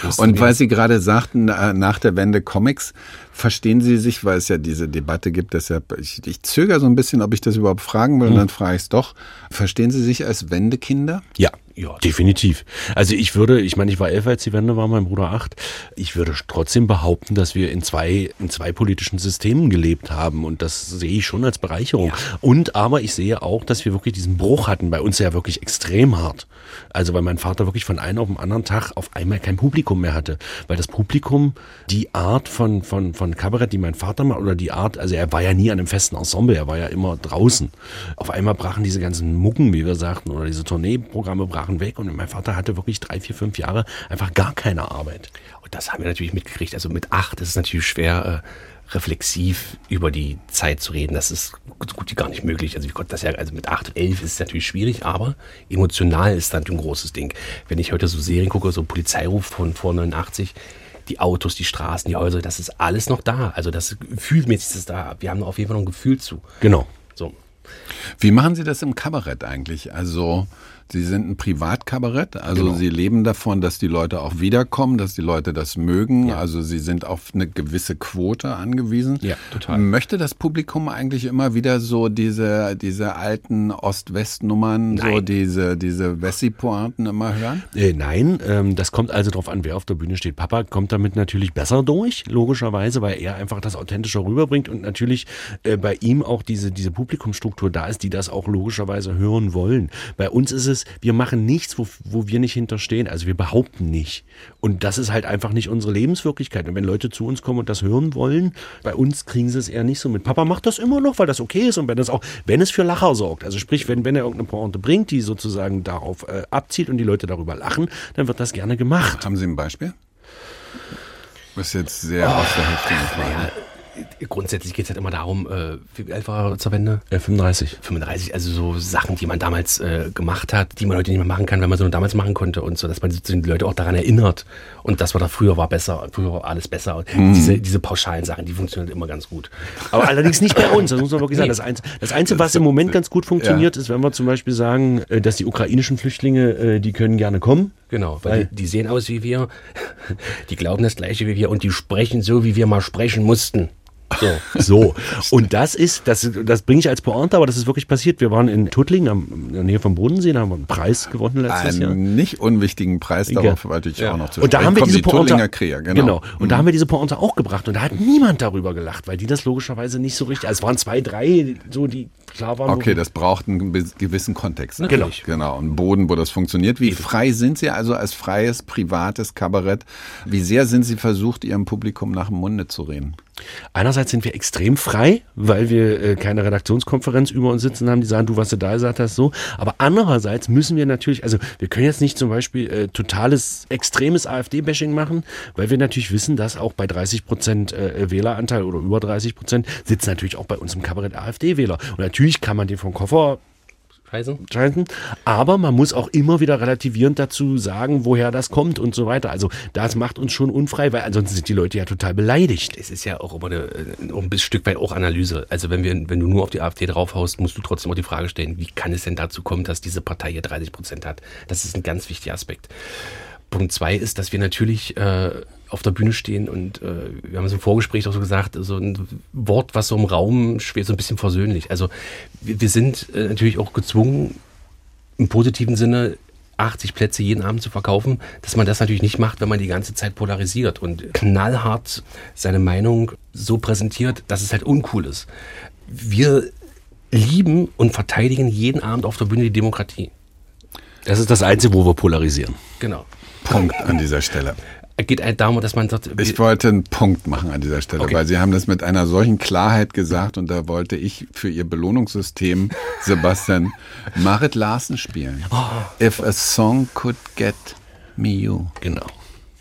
Speaker 4: wussten
Speaker 3: Und weil. Sie gerade sagten, äh, nach der Wende Comics, verstehen Sie sich, weil es ja diese Debatte gibt, deshalb, ich, ich zögere so ein bisschen, ob ich das überhaupt fragen will, und dann frage ich es doch. Verstehen Sie sich als Wendekinder?
Speaker 5: Ja, ja, definitiv. Also ich würde, ich meine, ich war elf, als die Wende war, mein Bruder acht. Ich würde trotzdem behaupten, dass wir in zwei, in zwei politischen Systemen gelebt haben und das sehe ich schon als Bereicherung. Und aber ich sehe auch, dass wir wirklich diesen Bruch hatten, bei uns ja wirklich extrem hart. Also weil mein Vater wirklich von einem auf den anderen Tag auf einmal kein Publikum mehr hatte, weil das Publikum die Art von von von Kabarett, die mein Vater macht oder die Art, also er war ja nie an einem festen Ensemble, er war ja immer draußen. Auf einmal brachen diese ganzen Mucken, wie wir sagten, oder diese Tourneeprogramme brachen weg und mein Vater hatte wirklich drei, vier, fünf Jahre einfach gar keine Arbeit.
Speaker 4: Und das haben wir natürlich mitgekriegt. Also mit acht ist es natürlich schwer, äh, reflexiv über die Zeit zu reden. Das ist gut, gut wie gar nicht möglich. Also, wie Gott das ja, also mit acht elf ist es natürlich schwierig, aber emotional ist dann ein großes Ding. Wenn ich heute so Serien gucke, so Polizeiruf von vor 89, die Autos, die Straßen, die Häuser, das ist alles noch da. Also das gefühlmäßig ist es da. Wir haben auf jeden Fall noch ein Gefühl zu.
Speaker 5: Genau.
Speaker 4: So.
Speaker 3: Wie machen Sie das im Kabarett eigentlich? Also Sie sind ein Privatkabarett, also
Speaker 4: Genau.
Speaker 3: Sie leben davon, dass die Leute auch wiederkommen, dass die Leute das mögen.
Speaker 4: Ja.
Speaker 3: Also Sie sind auf eine gewisse Quote angewiesen.
Speaker 4: Ja, total.
Speaker 3: Möchte das Publikum eigentlich immer wieder so diese, diese alten Ost-West-Nummern, so diese, diese Wessi-Pointen immer hören?
Speaker 5: Äh, nein, ähm, das kommt also drauf an, wer auf der Bühne steht. Papa kommt damit natürlich besser durch, logischerweise, weil er einfach das Authentische rüberbringt und natürlich äh, bei ihm auch diese, diese Publikumstruktur da ist, die das auch logischerweise hören wollen. Bei uns ist es, wir machen nichts, wo, wo wir nicht hinterstehen. Also wir behaupten nicht. Und das ist halt einfach nicht unsere Lebenswirklichkeit. Und wenn Leute zu uns kommen und das hören wollen, bei uns kriegen sie es eher nicht so mit. Papa macht das immer noch, weil das okay ist und wenn das auch, wenn es für Lacher sorgt. Also sprich, wenn, wenn er irgendeine Pointe bringt, die sozusagen darauf äh, abzieht und die Leute darüber lachen, dann wird das gerne gemacht.
Speaker 3: Haben Sie ein Beispiel? Ist jetzt sehr aus der Hälfte gefallen.
Speaker 4: Grundsätzlich geht es halt immer darum, äh, wie alt war er zur Wende?
Speaker 5: Äh, 35.
Speaker 4: 35, also so Sachen, die man damals äh, gemacht hat, die man heute nicht mehr machen kann, wenn man sie nur damals machen konnte und so, dass man die Leute auch daran erinnert und das, was da früher war, besser, früher war alles besser. Und diese, diese pauschalen Sachen, die funktionieren immer ganz gut.
Speaker 5: Aber allerdings nicht bei uns, das muss man wirklich sagen. Das, Einz das Einzige, was im Moment ganz gut funktioniert, ist, wenn wir zum Beispiel sagen, äh, dass die ukrainischen Flüchtlinge, äh, die können gerne kommen.
Speaker 4: Genau, weil die, die sehen aus wie wir, die glauben das gleiche wie wir und die sprechen so, wie wir mal sprechen mussten. So.
Speaker 5: So, und das ist, das, das bringe ich als Pointe, aber das ist wirklich passiert. Wir waren in Tuttlingen, am, in der Nähe vom Bodensee, da haben wir einen Preis gewonnen letztes Jahr.
Speaker 3: Einen nicht unwichtigen Preis, darauf wollte ich auch noch zu
Speaker 5: Und da
Speaker 3: sprechen
Speaker 5: haben wir
Speaker 3: kommen.
Speaker 5: diese
Speaker 3: die
Speaker 5: Pointe,
Speaker 3: Tullinger Kräher, genau.
Speaker 5: Und da haben wir diese Pointe auch gebracht und da hat niemand darüber gelacht, weil die das logischerweise nicht so richtig, also es waren zwei, drei, so die klar waren.
Speaker 3: Okay, das braucht einen gewissen Kontext.
Speaker 5: Genau.
Speaker 3: Genau, einen Boden, wo das funktioniert. Wie frei sind Sie also als freies, privates Kabarett? Wie sehr sind Sie versucht, Ihrem Publikum nach dem Munde zu reden?
Speaker 5: Einerseits sind wir extrem frei, weil wir äh, keine Redaktionskonferenz über uns sitzen haben, die sagen, du, was du da gesagt hast, so. Aber andererseits müssen wir natürlich, also wir können jetzt nicht zum Beispiel äh, totales, extremes AfD-Bashing machen, weil wir natürlich wissen, dass auch bei 30 Prozent äh, Wähleranteil oder über 30 Prozent sitzen natürlich auch bei uns im Kabarett AfD-Wähler. Und natürlich kann man den vom Koffer
Speaker 4: Scheiße.
Speaker 5: schalten. Aber man muss auch immer wieder relativierend dazu sagen, woher das kommt und so weiter. Also das macht uns schon unfrei, weil ansonsten sind die Leute ja total beleidigt.
Speaker 4: Es ist ja auch immer eine, äh, auch ein bisschen Stück weit auch Analyse. Also wenn wir, wenn du nur auf die AfD draufhaust, musst du trotzdem auch die Frage stellen, wie kann es denn dazu kommen, dass diese Partei hier 30 Prozent hat? Das ist ein ganz wichtiger Aspekt. Punkt zwei ist, dass wir natürlich äh, auf der Bühne stehen und äh, wir haben es im Vorgespräch auch so gesagt, so ein Wort, was so im Raum schwebt, so ein bisschen versöhnlich. Also wir, wir sind äh, natürlich auch gezwungen, im positiven Sinne 80 Plätze jeden Abend zu verkaufen, dass man das natürlich nicht macht, wenn man die ganze Zeit polarisiert und knallhart seine Meinung so präsentiert, dass es halt uncool ist. Wir lieben und verteidigen jeden Abend auf der Bühne die Demokratie.
Speaker 5: Das ist das Einzige, wo wir polarisieren.
Speaker 4: Genau.
Speaker 3: Punkt an dieser Stelle.
Speaker 4: Geht halt darum, dass man sagt,
Speaker 3: Ich wollte einen Punkt machen an dieser Stelle,
Speaker 4: Okay.
Speaker 3: weil Sie haben das mit einer solchen Klarheit gesagt und da wollte ich für Ihr Belohnungssystem, Sebastian, Marit Larsen spielen. If a song could get me you.
Speaker 5: Genau.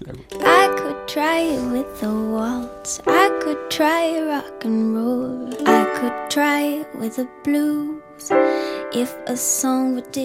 Speaker 8: I could try it with the waltz. I could try rock and roll. I could try it with the blues. If a song would do,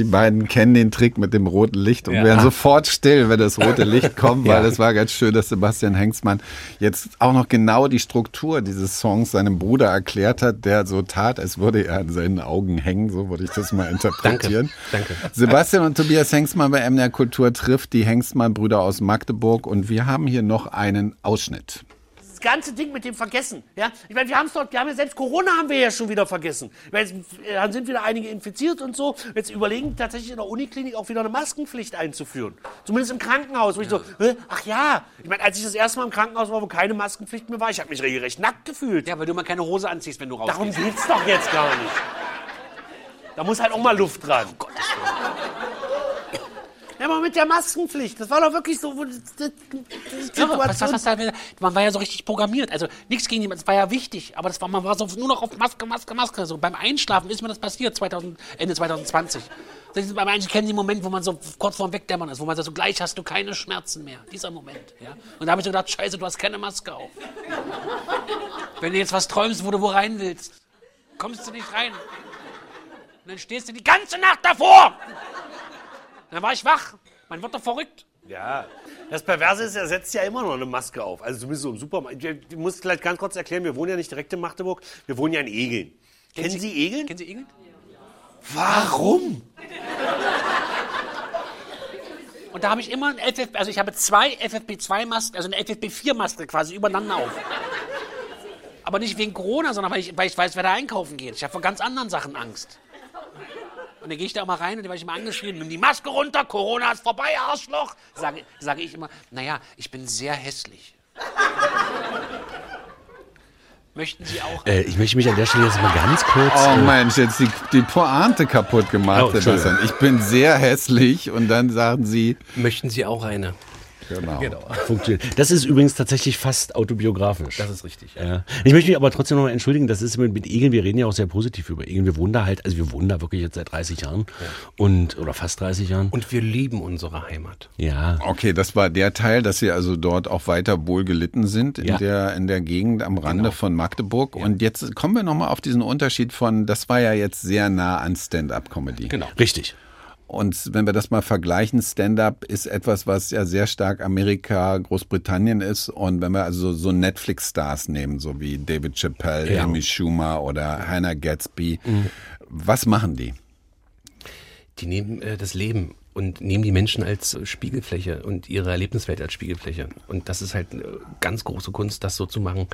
Speaker 3: Die beiden kennen den Trick mit dem roten Licht und
Speaker 4: Ja.
Speaker 3: werden sofort still, wenn das rote Licht kommt, weil
Speaker 4: Ja.
Speaker 3: es war ganz schön, dass Sebastian Hengstmann jetzt auch noch genau die Struktur dieses Songs seinem Bruder erklärt hat, der so tat, als würde er an seinen Augen hängen. So würde ich das mal interpretieren.
Speaker 4: Danke.
Speaker 3: Sebastian und Tobias Hengstmann bei MDR Kultur trifft die Hengstmann-Brüder aus Magdeburg und wir haben hier noch einen Ausschnitt.
Speaker 1: Das ganze Ding mit dem Vergessen. Ja? Ich meine, wir haben es dort, wir haben ja selbst Corona haben wir ja schon wieder vergessen. Jetzt äh, sind wieder einige infiziert und so. Jetzt überlegen tatsächlich in der Uniklinik auch wieder eine Maskenpflicht einzuführen. Zumindest im Krankenhaus, wo ich so, ach ja. Ich meine, als ich das erste Mal im Krankenhaus war, wo keine Maskenpflicht mehr war, ich habe mich regelrecht nackt gefühlt.
Speaker 6: Ja, weil du mal keine Hose anziehst, wenn du rausgehst.
Speaker 1: Darum geht's doch jetzt gar nicht. Da muss halt auch mal Luft dran. Ja, aber mit der Maskenpflicht, das war doch wirklich so. wo Das, das, das
Speaker 6: Ja, was, was, was da, man war ja so richtig programmiert. Also nichts gegen jemanden, es war ja wichtig, aber das war, man war so nur noch auf Maske, Maske, Maske. So beim Einschlafen ist mir das passiert, 2000, Ende 2020. Das ist, beim Einschlafen kennen Sie den Moment, wo man so kurz vorm Wegdämmern ist, wo man sagt, so gleich hast du keine Schmerzen mehr. Dieser Moment. Ja? Und da habe ich so gedacht, scheiße, du hast keine Maske auf. Wenn du jetzt was träumst, wo du wo rein willst, kommst du nicht rein. Und dann stehst du die ganze Nacht davor. Dann war ich wach. Man wird doch verrückt.
Speaker 1: Ja, das Perverse ist, er setzt ja immer noch eine Maske auf. Also zumindest so im Supermarkt. Ich muss vielleicht ganz kurz erklären, wir wohnen ja nicht direkt in Magdeburg, wir wohnen ja in Egeln. Kennen Sie Egeln?
Speaker 6: Kennen Sie Ingrid?
Speaker 1: Warum?
Speaker 6: Und da habe ich immer ein FFP, also ich habe zwei FFP2-Masken, also eine FFP4-Maske quasi übereinander auf. Aber nicht wegen Corona, sondern weil ich, weil ich weiß, wer da einkaufen geht. Ich habe vor ganz anderen Sachen Angst. Und dann gehe ich da mal rein und dann werde ich immer angeschrien, nimm die Maske runter, Corona ist vorbei, Arschloch. Sage, sage ich immer, naja, ich bin sehr hässlich. Möchten Sie auch?
Speaker 5: Äh, ich möchte mich an der Stelle jetzt mal ganz kurz.
Speaker 3: Oh
Speaker 5: äh,
Speaker 3: Mensch, jetzt die, die Pointe kaputt gemacht,
Speaker 5: Oh.
Speaker 3: Ich bin sehr hässlich und dann sagen sie,
Speaker 4: Möchten Sie auch eine?
Speaker 3: Genau.
Speaker 5: funktioniert. Das ist übrigens tatsächlich fast autobiografisch.
Speaker 4: Das ist richtig.
Speaker 5: Ja. Ich möchte mich aber trotzdem noch mal entschuldigen, das ist mit, mit Egeln, wir reden ja auch sehr positiv über Egeln. Wir wohnen da halt, also wir wohnen da wirklich jetzt seit 30 Jahren und oder fast 30 Jahren.
Speaker 4: Und wir lieben unsere Heimat.
Speaker 5: ja.
Speaker 3: Okay, das war der Teil, dass Sie also dort auch weiter wohl gelitten sind in,
Speaker 5: Ja.
Speaker 3: der, in der Gegend am Rande von Magdeburg. Und jetzt kommen wir nochmal auf diesen Unterschied von, das war ja jetzt sehr nah an Stand-up-Comedy.
Speaker 4: Genau.
Speaker 5: Richtig.
Speaker 3: Und wenn wir das mal vergleichen, Stand-up ist etwas, was ja sehr stark Amerika, Großbritannien ist. Und wenn wir also so Netflix-Stars nehmen, so wie David Chappelle,
Speaker 5: Ja.
Speaker 3: Amy Schumer oder Hannah Gatsby, was machen die?
Speaker 4: Die nehmen äh, das Leben und nehmen die Menschen als äh, Spiegelfläche und ihre Erlebniswelt als Spiegelfläche. Und das ist halt eine ganz große Kunst, das so zu machen,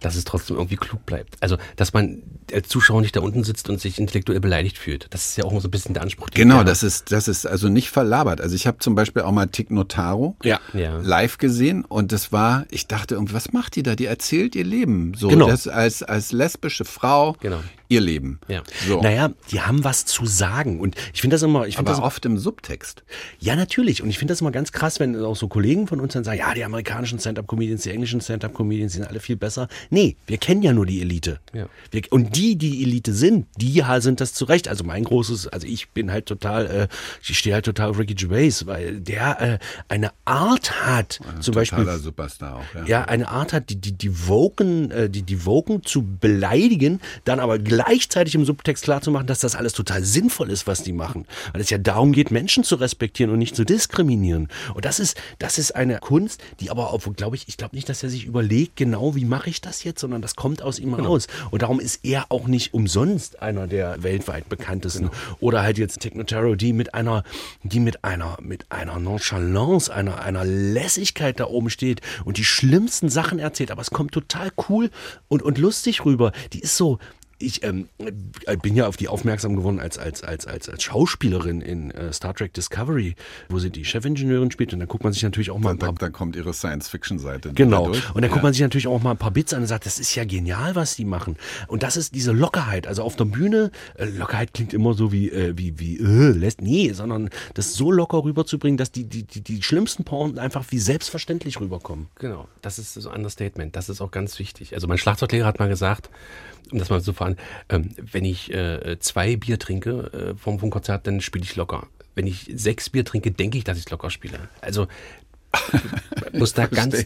Speaker 4: dass es trotzdem irgendwie klug bleibt. Also, dass man als Zuschauer nicht da unten sitzt und sich intellektuell beleidigt fühlt. Das ist ja auch so ein bisschen der Anspruch. den
Speaker 3: Genau,
Speaker 4: wir
Speaker 3: das ist, das ist also nicht verlabert. Also ich habe zum Beispiel auch mal Tig Notaro
Speaker 5: Ja.
Speaker 3: Live gesehen und das war, ich dachte, irgendwie, was macht die da? Die erzählt ihr Leben. So,
Speaker 5: Genau.
Speaker 3: das als, als lesbische Frau
Speaker 4: Genau.
Speaker 3: Ihr Leben.
Speaker 4: Ja.
Speaker 3: So.
Speaker 5: Naja, die haben was zu sagen. Und ich finde das immer, ich finde
Speaker 3: aber
Speaker 5: das
Speaker 3: oft im Subtext.
Speaker 5: Ja, natürlich. Und ich finde das immer ganz krass, wenn auch so Kollegen von uns dann sagen, ja, die amerikanischen Stand-Up-Comedians, die englischen Stand-Up-Comedians sind alle viel besser. Nee, wir kennen ja nur die Elite.
Speaker 4: Ja.
Speaker 5: Wir, und die, die Elite sind, die sind das zurecht. Also mein großes, also ich bin halt total, äh, ich stehe halt total auf Ricky Gervais, weil der äh, eine Art hat, zum Beispiel
Speaker 3: Superstar auch, ja.
Speaker 5: ja, eine Art hat, die, die, die Woken, äh, die, die Woken zu beleidigen, dann aber gleichzeitig im Subtext klarzumachen, dass das alles total sinnvoll ist, was die machen. Weil es ja darum geht, Menschen zu respektieren und nicht zu diskriminieren. Und das ist, das ist eine Kunst, die aber, obwohl, glaube ich, ich glaube nicht, dass er sich überlegt, genau, wie mache ich das jetzt, sondern das kommt aus ihm raus. Und darum ist er auch nicht umsonst einer der weltweit bekanntesten. Oder halt jetzt Technotaro, die mit einer, die mit einer, mit einer Nonchalance, einer, einer Lässigkeit da oben steht und die schlimmsten Sachen erzählt, aber es kommt total cool und, und lustig rüber. Die ist so, ich ähm, äh, bin ja auf die aufmerksam geworden als, als, als, als, als Schauspielerin in äh, Star Trek Discovery, wo sie die Chefingenieurin spielt. Und dann guckt man sich natürlich auch mal ein
Speaker 3: Da,
Speaker 5: paar
Speaker 3: da kommt ihre Science-Fiction-Seite.
Speaker 5: Genau.
Speaker 3: durch.
Speaker 5: Und dann guckt
Speaker 3: ja.
Speaker 5: man sich natürlich auch mal ein paar Bits an und sagt, das ist ja genial, was die machen. Und das ist diese Lockerheit. Also auf der Bühne, äh, Lockerheit klingt immer so wie, äh, wie, wie, äh, lässt, nee, sondern das so locker rüberzubringen, dass die, die, die, die schlimmsten Pointen einfach wie selbstverständlich rüberkommen.
Speaker 4: Genau, das ist so ein Understatement. Das ist auch ganz wichtig. Also mein Schlagzeuglehrer hat mal gesagt, um das mal zu fahren, ähm, wenn ich äh, zwei Bier trinke äh, vom, vom Konzert, dann spiele ich locker. Wenn ich sechs Bier trinke, denke ich, dass ich locker spiele. Also muss da ganz,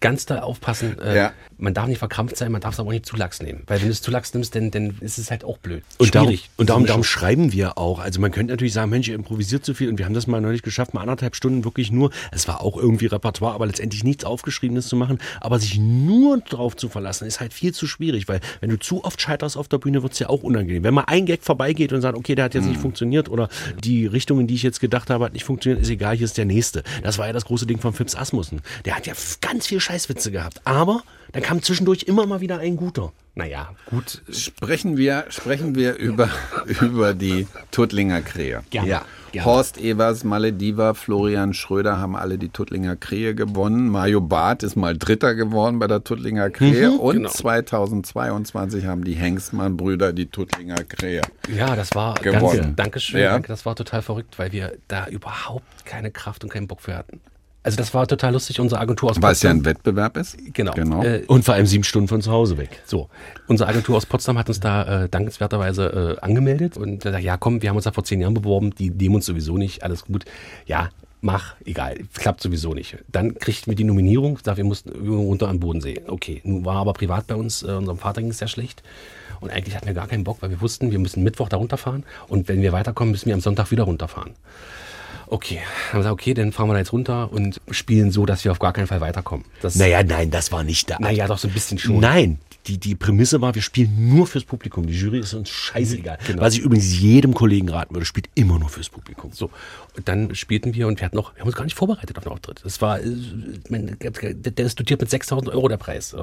Speaker 4: ganz da aufpassen. Äh,
Speaker 3: Ja.
Speaker 4: Man darf nicht verkrampft sein, man darf es aber auch nicht zu lax nehmen. Weil wenn du es zu lax nimmst, dann, dann ist es halt auch blöd.
Speaker 5: Und darum, und darum, darum schreiben wir auch. Also man könnte natürlich sagen, Mensch, ihr improvisiert zu viel und wir haben das mal neulich geschafft, mal anderthalb Stunden wirklich nur, es war auch irgendwie Repertoire, aber letztendlich nichts Aufgeschriebenes zu machen. Aber sich nur drauf zu verlassen, ist halt viel zu schwierig, weil wenn du zu oft scheiterst auf der Bühne, wird es ja auch unangenehm. Wenn mal ein Gag vorbeigeht und sagt, okay, der hat jetzt nicht funktioniert oder die Richtung, in die ich jetzt gedacht habe, hat nicht funktioniert, ist egal, hier ist der nächste. Das war ja das große Ding von von Fips Asmussen. Der hat ja ganz viel Scheißwitze gehabt. Aber dann kam zwischendurch immer mal wieder ein guter.
Speaker 4: Naja, gut.
Speaker 3: Sprechen wir, sprechen wir über, über die Tuttlinger Krähe.
Speaker 4: Gerne.
Speaker 3: Ja.
Speaker 4: Gerne.
Speaker 3: Horst Evers, Malediva, Florian Schröder haben alle die Tuttlinger Krähe gewonnen. Mario Barth ist mal Dritter geworden bei der Tuttlinger Krähe. Und
Speaker 4: genau.
Speaker 3: 2022 haben die Hengstmann-Brüder die Tuttlinger Krähe.
Speaker 4: Ja, das war
Speaker 3: Gewonnen.
Speaker 4: Danke, Dankeschön.
Speaker 3: Ja.
Speaker 4: Danke, das war total verrückt, weil wir da überhaupt keine Kraft und keinen Bock für hatten. Also das war total lustig, unsere Agentur aus
Speaker 3: Weil es ja
Speaker 4: Potsdam.
Speaker 3: ein Wettbewerb ist.
Speaker 4: Genau.
Speaker 3: genau.
Speaker 4: Äh,
Speaker 5: Und vor allem sieben Stunden von zu Hause weg.
Speaker 4: So, unsere Agentur aus Potsdam hat uns da äh, dankenswerterweise äh, angemeldet und gesagt, ja komm, wir haben uns da vor zehn Jahren beworben, die nehmen uns sowieso nicht, alles gut. Ja, mach, egal, klappt sowieso nicht. Dann kriegten wir die Nominierung, da wir mussten irgendwo runter am Bodensee. Okay, nun war aber privat bei uns, äh, unserem Vater ging es sehr schlecht. Und eigentlich hatten wir gar keinen Bock, weil wir wussten, wir müssen Mittwoch da runterfahren und wenn wir weiterkommen, müssen wir am Sonntag wieder runterfahren. Okay, dann haben gesagt, okay, dann fahren wir da jetzt runter und spielen so, dass wir auf gar keinen Fall weiterkommen. Das,
Speaker 5: Naja, nein, das war nicht der
Speaker 4: naja, doch so ein bisschen schon.
Speaker 5: Nein, die, die Prämisse war, wir spielen nur fürs Publikum. Die Jury ist uns scheißegal.
Speaker 4: Genau.
Speaker 5: Was ich übrigens jedem Kollegen raten würde, spielt immer nur fürs Publikum.
Speaker 4: So, und dann spielten wir und wir hatten noch, wir haben uns gar nicht vorbereitet auf den Auftritt. Das war, äh, mein, der ist dotiert mit 6000 Euro der Preis.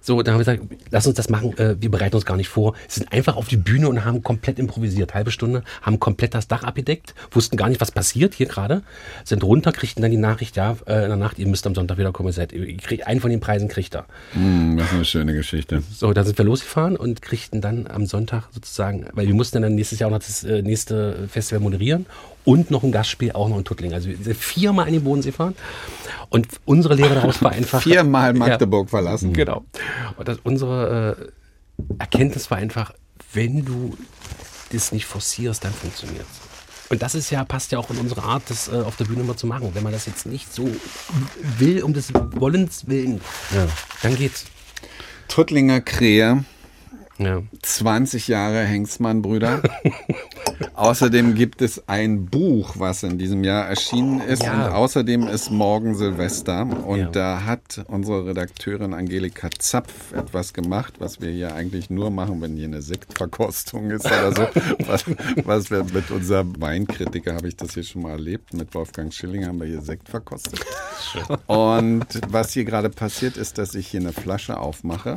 Speaker 4: So. Dann haben wir gesagt, lass uns das machen, äh, wir bereiten uns gar nicht vor. Sind einfach auf die Bühne und haben komplett improvisiert. Halbe Stunde, haben komplett das Dach abgedeckt, wussten gar nicht, was passiert hier gerade, sind runter, kriegten dann die Nachricht, ja, äh, in der Nacht, ihr müsst am Sonntag wiederkommen, ihr seid, ihr kriegt, einen von den Preisen kriegt er.
Speaker 3: Hm, das ist eine schöne Geschichte.
Speaker 4: So, da sind wir losgefahren und kriegten dann am Sonntag sozusagen, weil wir mussten dann nächstes Jahr auch noch das äh, nächste Festival moderieren und noch ein Gastspiel, auch noch in Tuttling. Also wir sind viermal in den Bodensee fahren und unsere Lehre daraus war einfach...
Speaker 3: Viermal Magdeburg verlassen.
Speaker 4: Ja, genau. Und das, unsere äh, Erkenntnis war einfach, wenn du das nicht forcierst, dann funktioniert Und das ist ja, passt ja auch in unsere Art, das äh, auf der Bühne immer zu machen. Wenn man das jetzt nicht so will, um des Wollens willen, dann geht's.
Speaker 3: Tuttlinger Krähe,
Speaker 4: Ja.
Speaker 3: 20 Jahre Hengstmann-Brüder. außerdem gibt es ein Buch, was in diesem Jahr erschienen ist.
Speaker 4: Ja.
Speaker 3: Und außerdem ist morgen Silvester. Und
Speaker 4: Ja.
Speaker 3: da hat unsere Redakteurin Angelika Zapf etwas gemacht, was wir hier eigentlich nur machen, wenn hier eine Sektverkostung ist oder so. was, was wir mit unserem Weinkritiker, habe ich das hier schon mal erlebt, mit Wolfgang Schilling haben wir hier Sekt verkostet. Und was hier gerade passiert ist, dass ich hier eine Flasche aufmache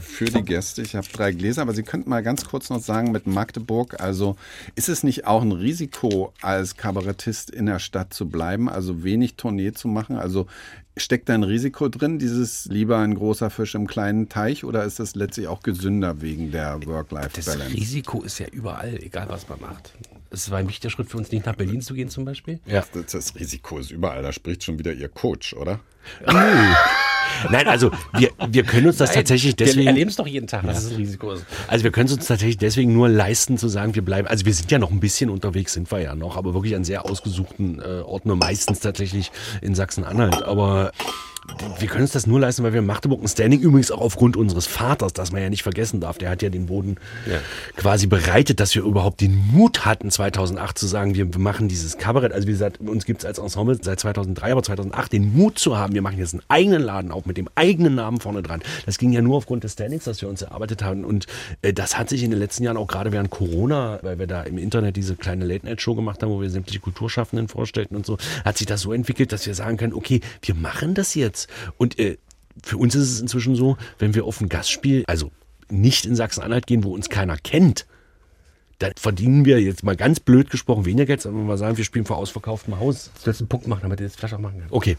Speaker 3: für die Gäste. Ich habe drei Gläser, aber Sie könnten mal ganz kurz noch sagen mit Magdeburg, also ist es nicht auch ein Risiko, als Kabarettist in der Stadt zu bleiben, also wenig Tournee zu machen? Also steckt da ein Risiko drin, dieses lieber ein großer Fisch im kleinen Teich oder ist das letztlich auch gesünder wegen der
Speaker 4: Das
Speaker 3: Work-Life-Balance?
Speaker 4: Risiko ist ja überall, egal was man macht. Es war ein wichtiger Schritt für uns, nicht nach Berlin zu gehen zum Beispiel.
Speaker 5: Ja.
Speaker 3: Das, das Risiko ist überall, da spricht schon wieder Ihr Coach, oder?
Speaker 5: Nein, also wir, wir können uns das tatsächlich
Speaker 4: Wir
Speaker 5: deswegen.
Speaker 4: erleben es doch jeden Tag, dass es ein Risiko ist.
Speaker 5: Also wir können es uns tatsächlich deswegen nur leisten zu sagen, wir bleiben, also wir sind ja noch ein bisschen unterwegs, sind wir ja noch, aber wirklich an sehr ausgesuchten äh, Orten meistens tatsächlich in Sachsen-Anhalt. Aber wir können uns das nur leisten, weil wir in Magdeburg ein Standing, übrigens auch aufgrund unseres Vaters, das man ja nicht vergessen darf, der hat ja den Boden quasi bereitet, dass wir überhaupt den Mut hatten, 2008 zu sagen, wir machen dieses Kabarett. Also wie gesagt, uns gibt es als Ensemble seit 2003, aber 2008 den Mut zu haben, wir machen jetzt einen eigenen Laden auf mit dem eigenen Namen vorne dran. Das ging ja nur aufgrund des Standings, das wir uns erarbeitet haben. Und äh, das hat sich in den letzten Jahren auch gerade während Corona, weil wir da im Internet diese kleine Late-Night-Show gemacht haben, wo wir sämtliche Kulturschaffenden vorstellten und so, hat sich das so entwickelt, dass wir sagen können, okay, wir machen das jetzt. Und äh, für uns ist es inzwischen so, wenn wir auf ein Gastspiel, also nicht in Sachsen-Anhalt gehen, wo uns keiner kennt, dann verdienen wir jetzt mal ganz blöd gesprochen weniger Geld, sondern wir sagen, wir spielen vor ausverkauftem Haus.
Speaker 4: Du sollst einen Punkt machen, damit du das Flasche auch machen kannst.
Speaker 5: Okay.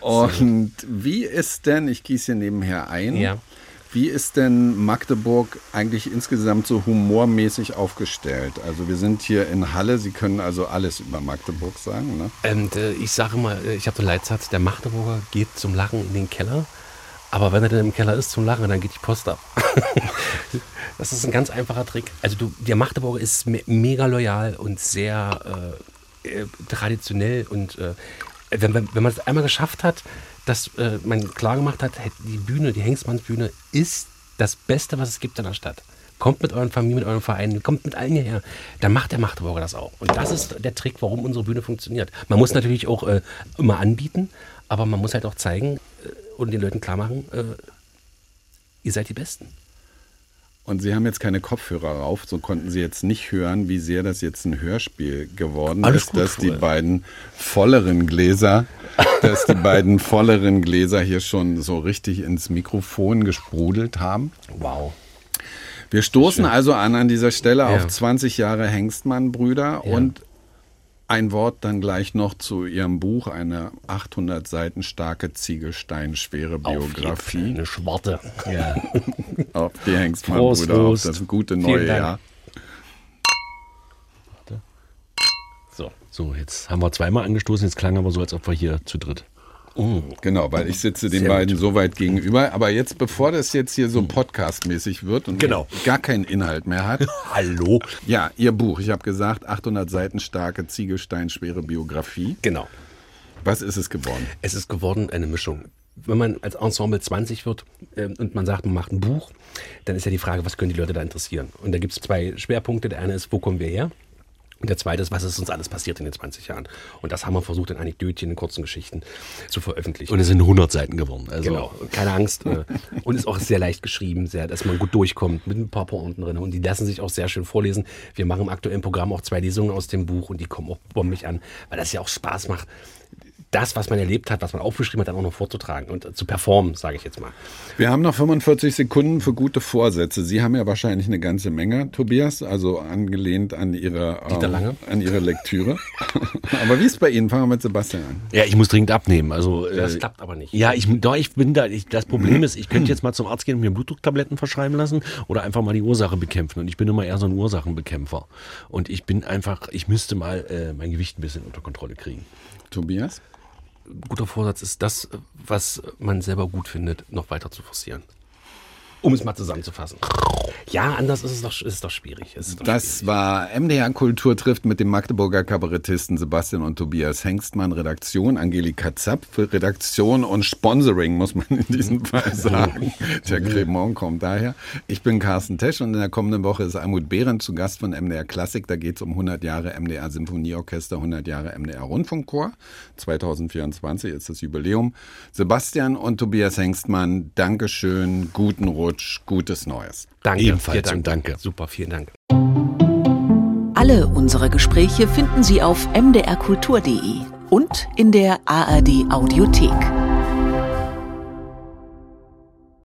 Speaker 3: Und wie ist denn, ich gieße hier nebenher ein,
Speaker 4: Ja.
Speaker 3: Wie ist denn Magdeburg eigentlich insgesamt so humormäßig aufgestellt? Also wir sind hier in Halle, Sie können also alles über Magdeburg sagen, ne?
Speaker 4: Und äh, ich sage mal, äh, ich habe so einen Leitsatz, der Magdeburger geht zum Lachen in den Keller, aber wenn er dann im Keller ist zum Lachen, dann geht die Post ab. das ist ein ganz einfacher Trick. Also du, der Magdeburger ist me mega loyal und sehr äh, äh, traditionell und äh, wenn, wenn man es einmal geschafft hat, dass äh, man klar gemacht hat, die Bühne, die Hengstmannsbühne ist das Beste, was es gibt in der Stadt. Kommt mit euren Familien, mit euren Vereinen, kommt mit allen hierher. Dann macht der Magdeburger das auch. Und das ist der Trick, warum unsere Bühne funktioniert. Man muss natürlich auch äh, immer anbieten, aber man muss halt auch zeigen äh, und den Leuten klar machen, äh, ihr seid die Besten.
Speaker 3: Und Sie haben jetzt keine Kopfhörer rauf, so konnten Sie jetzt nicht hören, wie sehr das jetzt ein Hörspiel geworden
Speaker 5: Alles
Speaker 3: ist, dass die beiden volleren Gläser, dass die beiden volleren Gläser hier schon so richtig ins Mikrofon gesprudelt haben.
Speaker 4: Wow.
Speaker 3: Wir stoßen also an an dieser Stelle
Speaker 4: Ja.
Speaker 3: auf 20 Jahre Hengstmann-Brüder und ein Wort dann gleich noch zu Ihrem Buch, eine 800 Seiten starke Ziegelstein-schwere Biografie
Speaker 4: Eine Schwarte.
Speaker 5: Ja.
Speaker 3: auf die Hengstmann-Brüder, auf
Speaker 4: Prost,
Speaker 3: das gute neue. Jahr.
Speaker 5: So, so, jetzt haben wir zweimal angestoßen, jetzt klang aber so, als ob wir hier zu dritt.
Speaker 3: Genau, weil ich sitze den
Speaker 4: Sehr
Speaker 3: beiden so weit gegenüber. Aber jetzt, bevor das jetzt hier so podcastmäßig wird und
Speaker 5: Genau.
Speaker 3: gar keinen Inhalt mehr hat.
Speaker 5: Hallo?
Speaker 3: ja, Ihr Buch, ich habe gesagt, 800 Seiten starke Ziegelstein-schwere Biografie.
Speaker 4: Genau.
Speaker 3: Was ist es geworden?
Speaker 4: Es ist geworden eine Mischung. Wenn man als Ensemble 20 wird ähm, und man sagt, man macht ein Buch, dann ist ja die Frage, was können die Leute da interessieren? Und da gibt es zwei Schwerpunkte. Der eine ist, wo kommen wir her? Und der zweite ist, was ist uns alles passiert in den 20 Jahren? Und das haben wir versucht, in Anekdötchen, in kurzen Geschichten zu veröffentlichen.
Speaker 5: Und es sind 100 Seiten geworden. Also,
Speaker 4: Genau, keine Angst. äh, Und ist auch sehr leicht geschrieben, sehr, dass man gut durchkommt mit ein paar Pointen drin. Und die lassen sich auch sehr schön vorlesen. Wir machen im aktuellen Programm auch zwei Lesungen aus dem Buch und die kommen auch bombig an, weil das ja auch Spaß macht, das, was man erlebt hat, was man aufgeschrieben hat, dann auch noch vorzutragen und äh, zu performen, sage ich jetzt mal.
Speaker 3: Wir haben noch 45 Sekunden für gute Vorsätze. Sie haben ja wahrscheinlich eine ganze Menge, Tobias, also angelehnt an Ihre, ähm,
Speaker 4: Lange.
Speaker 3: an Ihre Lektüre. Aber wie ist es bei Ihnen? Fangen wir mit Sebastian an.
Speaker 5: Ja, ich muss dringend abnehmen. Also,
Speaker 4: Das
Speaker 5: äh,
Speaker 4: klappt aber nicht.
Speaker 5: Ja, ich, doch, ich bin da. Ich, das Problem ist, ich könnte jetzt mal zum Arzt gehen und mir Blutdrucktabletten verschreiben lassen oder einfach mal die Ursache bekämpfen. Und ich bin immer eher so ein Ursachenbekämpfer. Und ich bin einfach, ich müsste mal äh, mein Gewicht ein bisschen unter Kontrolle kriegen.
Speaker 3: Tobias?
Speaker 4: Guter Vorsatz ist das, was man selber gut findet, noch weiter zu forcieren. Um es mal zusammenzufassen. Ja, anders ist es doch, ist doch schwierig. Ist doch
Speaker 3: Das war MDR Kultur trifft mit dem Magdeburger Kabarettisten Sebastian und Tobias Hengstmann, Redaktion, Angelika Zapp für Redaktion und Sponsoring, muss man in diesem Fall sagen. Der Cremant kommt daher. Ich bin Carsten Tesch und in der kommenden Woche ist Almut Behrendt zu Gast von MDR Klassik. Da geht es um 100 Jahre MDR Symphonieorchester, 100 Jahre MDR Rundfunkchor. 2024 ist das Jubiläum. Sebastian und Tobias Hengstmann, Dankeschön, guten Rutsch, gutes Neues.
Speaker 4: Danke.
Speaker 5: Ebenfalls
Speaker 4: Vielen
Speaker 5: und danke.
Speaker 4: Super, vielen Dank.
Speaker 9: Alle unsere Gespräche finden Sie auf mdrkultur.de und in der ARD Audiothek.